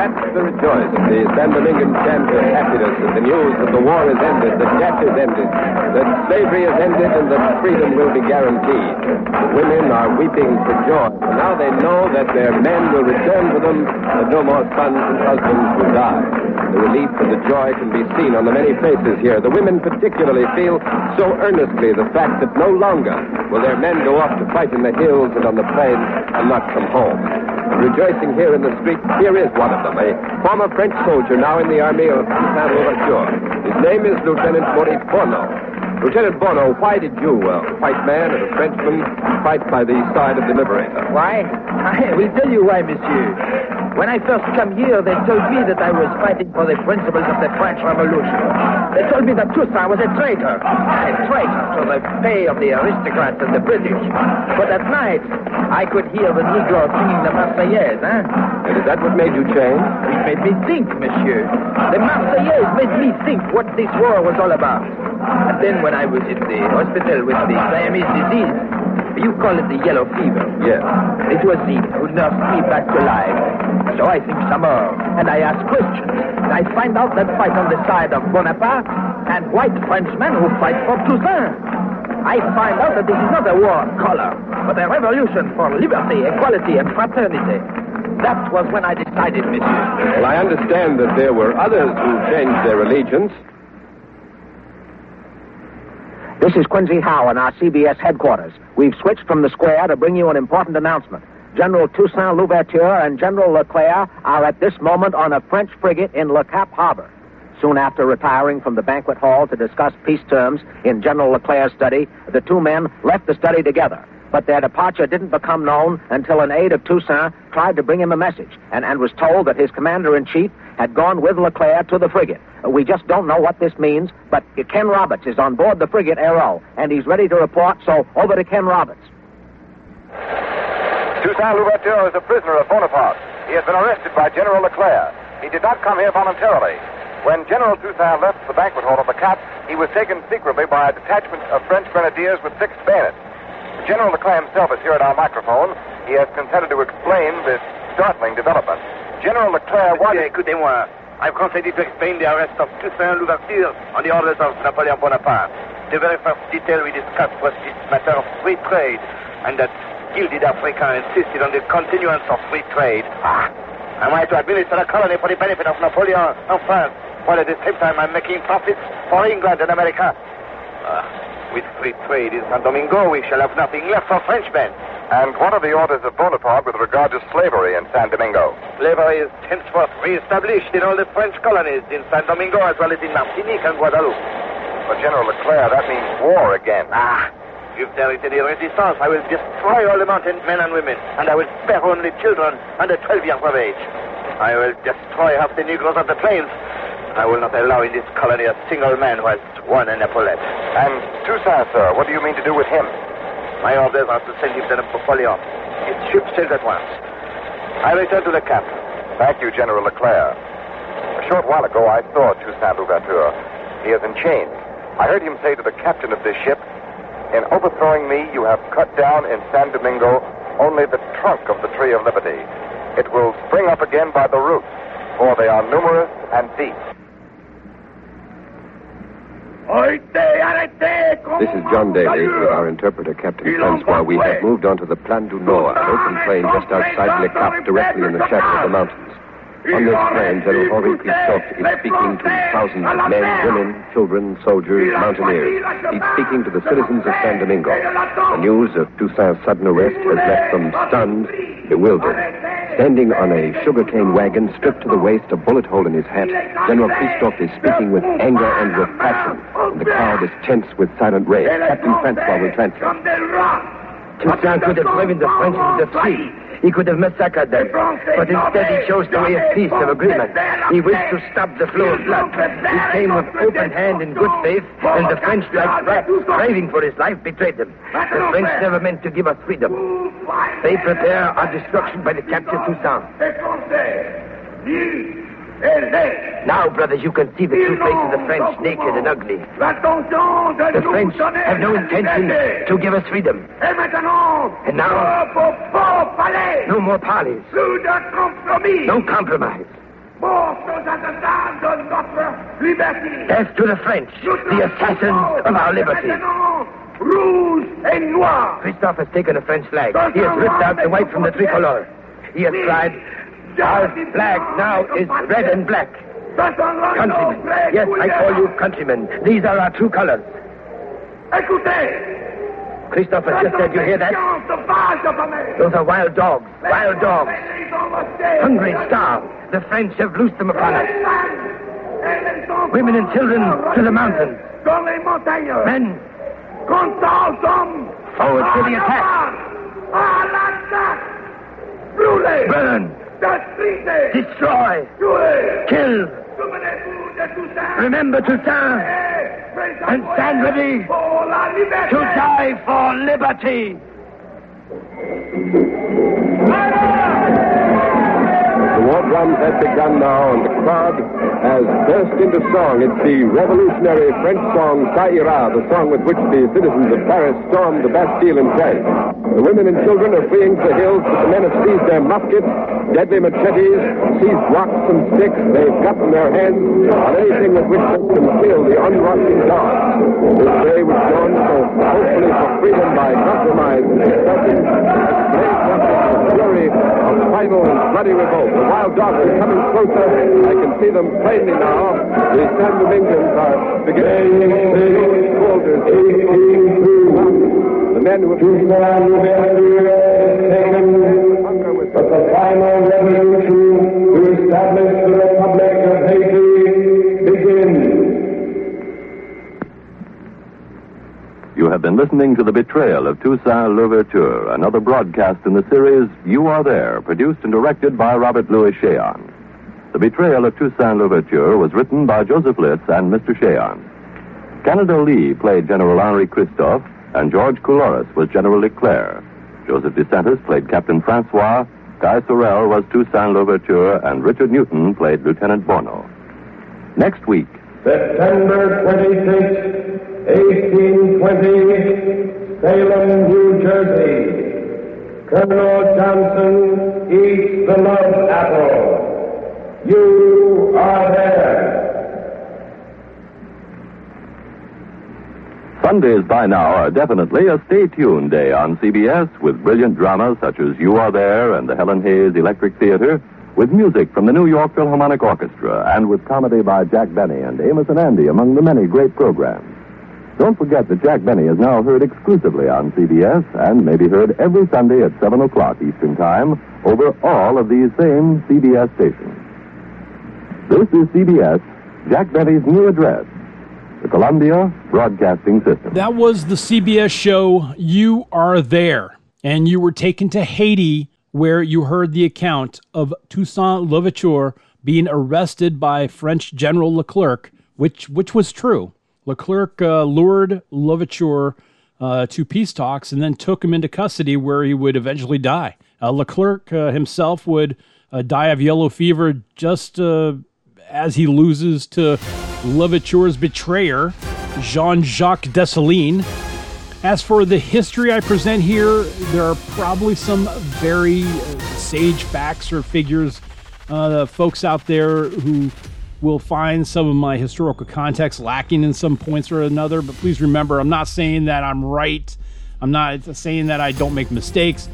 that's the rejoice, the San Domingan chant of happiness, that the news that the war is ended, that death is ended, that slavery is ended, and that freedom will be guaranteed. The women are weeping for joy, for now they know that their men will return to them, that no more sons and husbands will die. The relief and the joy can be seen on the many faces here. The women particularly feel so earnestly the fact that no longer will their men go off to fight in the hills and on the plains and not come home. Rejoicing here in the street, here is one of them, a former French soldier now in the army of Saint Louverture. His name is Lieutenant Maurice Bono. Lieutenant Bono, why did you, a white man and a Frenchman, fight by the side of the Liberator? Why? I will tell you why, monsieur. When I first come here, they told me that I was fighting for the principles of the French Revolution. They told me that Toussaint was a traitor, a traitor to the pay of the aristocrats and the British. But at night, I could hear the Negroes singing the Marseillaise, eh? And is that what made you change? It made me think, monsieur. The Marseillaise made me think what this war was all about. And then when I was in the hospital with the Siamese disease, you call it the yellow fever. Yes. It was he who nursed me back to life. So I think some more, and I ask questions. And I find out that fight on the side of Bonaparte and white Frenchmen who fight for Toussaint. I find out that this is not a war of color, but a revolution for liberty, equality, and fraternity. That was when I decided, monsieur. Well, I understand that there were others who changed their allegiance. This is Quincy Howe in our CBS headquarters. We've switched from the square to bring you an important announcement. General Toussaint Louverture and General Leclerc are at this moment on a French frigate in Le Cap Harbor. Soon after retiring from the banquet hall to discuss peace terms in General Leclerc's study, the two men left the study together. But their departure didn't become known until an aide of Toussaint tried to bring him a message and, and was told that his commander in chief had gone with Leclerc to the frigate. We just don't know what this means, but Ken Roberts is on board the frigate Arrow, and he's ready to report, so over to Ken Roberts. Toussaint Louverture is a prisoner of Bonaparte. He has been arrested by General Leclerc. He did not come here voluntarily. When General Toussaint left the banquet hall of the Cap, he was taken secretly by a detachment of French grenadiers with fixed bayonets. General Leclerc himself is here at our microphone. He has consented to explain this startling development. General Leclerc, what... Écoutez-moi. I've consented to explain the arrest of Toussaint Louverture on the orders of Napoleon Bonaparte. The very first detail we discussed was this matter of free trade, and that gilded African insisted on the continuance of free trade. Ah, am I to administer a colony for the benefit of Napoleon and France, while at the same time I'm making profits for England and America? Ah, with free trade in San Domingo, we shall have nothing left for Frenchmen. And what are the orders of Bonaparte with regard to slavery in San Domingo? Slavery is henceforth re-established in all the French colonies in San Domingo as well as in Martinique and Guadeloupe. But General Leclerc, that means war again. Ah, if there is any resistance, I will destroy all the mountain men and women, and I will spare only children under 12 years of age. I will destroy half the Negroes of the plains. I will not allow in this colony a single man who has won an epaulette. And Toussaint, sir, what do you mean to do with him? My orders are to send him to Napoleon. His ship sails at once. I return to the camp. Thank you, General Leclerc. A short while ago, I saw Toussaint Louverture. He is in chains. I heard him say to the captain of this ship, In overthrowing me, you have cut down in San Domingo only the trunk of the tree of liberty. It will spring up again by the roots, for they are numerous and deep. This is John Daly with our interpreter, Captain Francois. We have moved on to the Plaine du Nord, an open plain just outside Le Cap, directly in the shadow of the mountains. On this plain, General Henri Christophe is speaking to thousands of men, women, children, soldiers, mountaineers. He's speaking to the citizens of San Domingo. The news of Toussaint's sudden arrest has left them stunned, bewildered. Standing on a sugarcane wagon, stripped to the waist, a bullet hole in his hat, General Christophe is speaking with anger and with passion. And the crowd is tense with silent rage. Captain Francois will translate. Toussaint could have driven the French into the sea. He could have massacred them. But instead he chose the way of peace, of agreement. He wished to stop the flow of blood. He came with open hand and good faith, and the French, like rats, craving for his life, betrayed them. The French never meant to give us freedom. They prepare our destruction by the capture of Toussaint. Now, brothers, you can see the true face of the French, naked and ugly. The French have no intention to give us freedom. And now, no more parleys. No compromise. Death to the French, the assassins of our liberty. Christophe has taken a French flag. He has ripped out the white from the tricolor. He has cried, our flag now is red and black. Countrymen. Yes, I call you countrymen. These are our true colors. Christophe has just said, you hear that? Those are wild dogs. Wild dogs. Hungry, starved. The French have loosed them upon us. Women and children to the mountains. Men. Forward to the attack. Burn. Destroy. Kill. Remember Toussaint. And stand ready to die for liberty. The war drums have begun now, and the crowd has burst into song. It's the revolutionary French song Ça ira, the song with which the citizens of Paris stormed the Bastille in France. The women and children are fleeing to the hills, but the men have seized their muskets, deadly machetes, seized rocks and sticks. They've gotten their hands on anything with which they can kill the unrushing guards. This day was dawned so hopefully for freedom by compromise and the of final and bloody revolt. The wild dogs are coming closer. I can see them plainly now. The San Domingans are beginning to soldiers. The men who have been taken but the final revolution Have been listening to The Betrayal of Toussaint Louverture, another broadcast in the series You Are There, produced and directed by Robert Lewis Shayon. The Betrayal of Toussaint Louverture was written by Joseph Liss and Mr. Shayon. Canada Lee played General Henri Christophe, and George Coulouris was General Leclerc. Joseph DeSantis played Captain Francois, Guy Sorel was Toussaint Louverture, and Richard Newton played Lieutenant Bono. Next week, September 26, 1820, Salem, New Jersey. Colonel Johnson eats the love apple. You are there. Sundays by now are definitely a stay tuned day on CBS with brilliant dramas such as You Are There and the Helen Hayes Electric Theater, with music from the New York Philharmonic Orchestra, and with comedy by Jack Benny and Amos and Andy among the many great programs. Don't forget that Jack Benny is now heard exclusively on CBS and may be heard every Sunday at 7 o'clock Eastern Time over all of these same CBS stations. This is CBS, Jack Benny's new address, the Columbia Broadcasting System. That was the CBS show You Are There. And you were taken to Haiti, where you heard the account of Toussaint Louverture being arrested by French General Leclerc, which, which was true. Leclerc uh, lured Louverture uh, to peace talks and then took him into custody, where he would eventually die. Uh, Leclerc uh, himself would uh, die of yellow fever just uh, as he loses to Louverture's betrayer, Jean Jacques Dessalines. As for the history I present here, there are probably some very sage facts or figures, folks out there who will find some of my historical context lacking in some points or another. But please remember, I'm not saying that I'm right. I'm not saying that I don't make mistakes.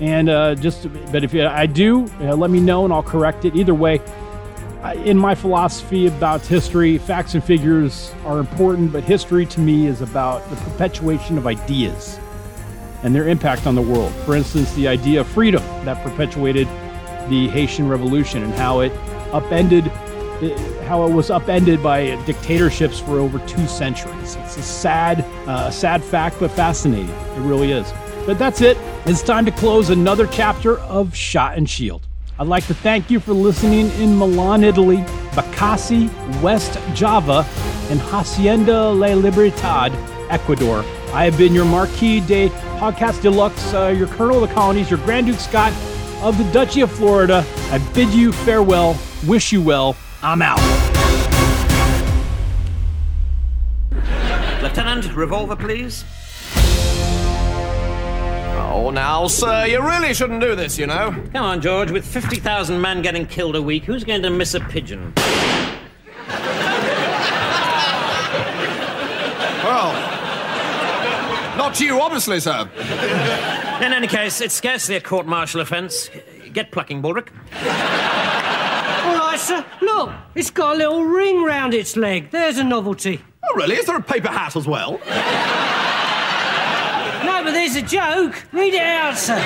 And uh, just, but if I do, uh, let me know and I'll correct it. Either way, in my philosophy about history, facts and figures are important, but history to me is about the perpetuation of ideas and their impact on the world. For instance, the idea of freedom that perpetuated the Haitian Revolution and how it upended, how it was upended by dictatorships for over two centuries. It's a sad, uh, sad fact, but fascinating. It really is. But that's it. It's time to close another chapter of Shot and Shield. I'd like to thank you for listening in Milan, Italy, Bekasi, West Java, and Hacienda La Libertad, Ecuador. I have been your Marquis de Podcast Deluxe, uh, your Colonel of the Colonies, your Grand Duke Scott of the Duchy of Florida. I bid you farewell, wish you well. I'm out. Lieutenant, revolver, please. Oh, now, sir, you really shouldn't do this, you know. Come on, George. With 50,000 men getting killed a week, who's going to miss a pigeon? Well, not you, obviously, sir. In any case, it's scarcely a court martial offence. Get plucking, Baldrick. All right, sir. Look, it's got a little ring round its leg. There's a novelty. Oh, really? Is there a paper hat as well? No, but there's a joke. Read it out, sir.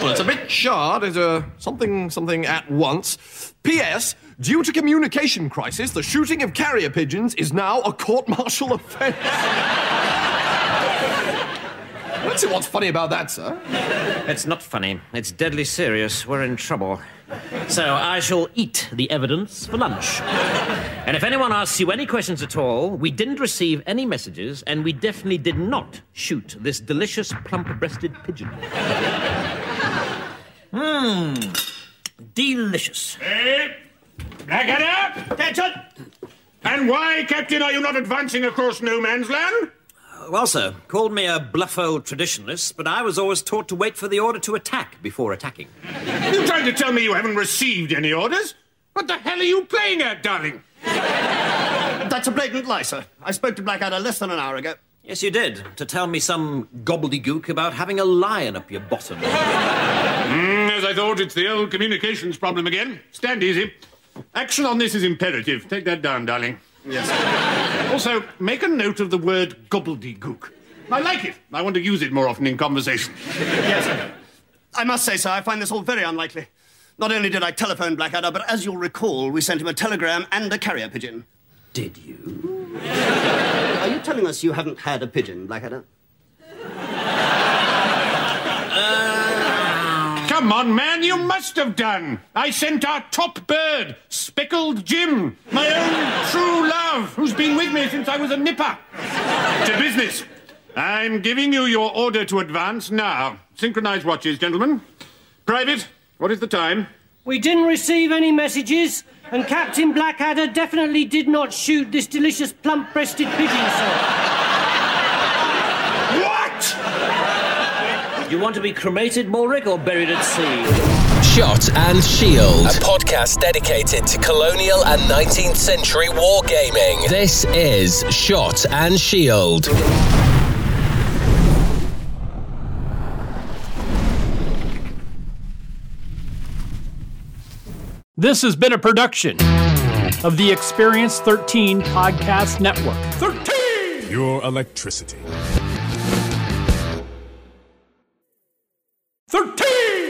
Well, it's a bit shard. It's a something, something at once. P.S. Due to communication crisis, the shooting of carrier pigeons is now a court-martial offence. I don't see what's funny about that, sir. It's not funny. It's deadly serious. We're in trouble. So I shall eat the evidence for lunch. And if anyone asks you any questions at all, we didn't receive any messages, and we definitely did not shoot this delicious plump breasted pigeon. Hmm. Delicious. Eh? Blackadder? Attention! And why, Captain, are you not advancing across no man's land? Well, sir, called me a bluff old traditionalist, but I was always taught to wait for the order to attack before attacking. You trying to tell me you haven't received any orders? What the hell are you playing at, Darling? That's a blatant lie, sir. I spoke to Blackadder less than an hour ago. Yes, you did, to tell me some gobbledygook about having a lion up your bottom. Mm, as I thought, it's the old communications problem again. Stand easy. Action on this is imperative. Take that down, Darling. Yes, sir. Also, make a note of the word gobbledygook. I like it. I want to use it more often in conversation. yes, sir. I must say, sir, I find this all very unlikely. Not only did I telephone Blackadder, but as you'll recall, we sent him a telegram and a carrier pigeon. Did you? Are you telling us you haven't had a pigeon, Blackadder? Come on, man, you must have done. I sent our top bird, Speckled Jim, my own true love, who's been with me since I was a nipper. to business. I'm giving you your order to advance now. Synchronize watches, gentlemen. Private, what is the time? We didn't receive any messages, and Captain Blackadder definitely did not shoot this delicious plump breasted pigeon, sir. You want to be cremated, Mulrick, or buried at sea? Shot and Shield, a podcast dedicated to colonial and 19th century wargaming. This is Shot and Shield. This has been a production of the Experience 13 Podcast Network. 13! Pure electricity. 13!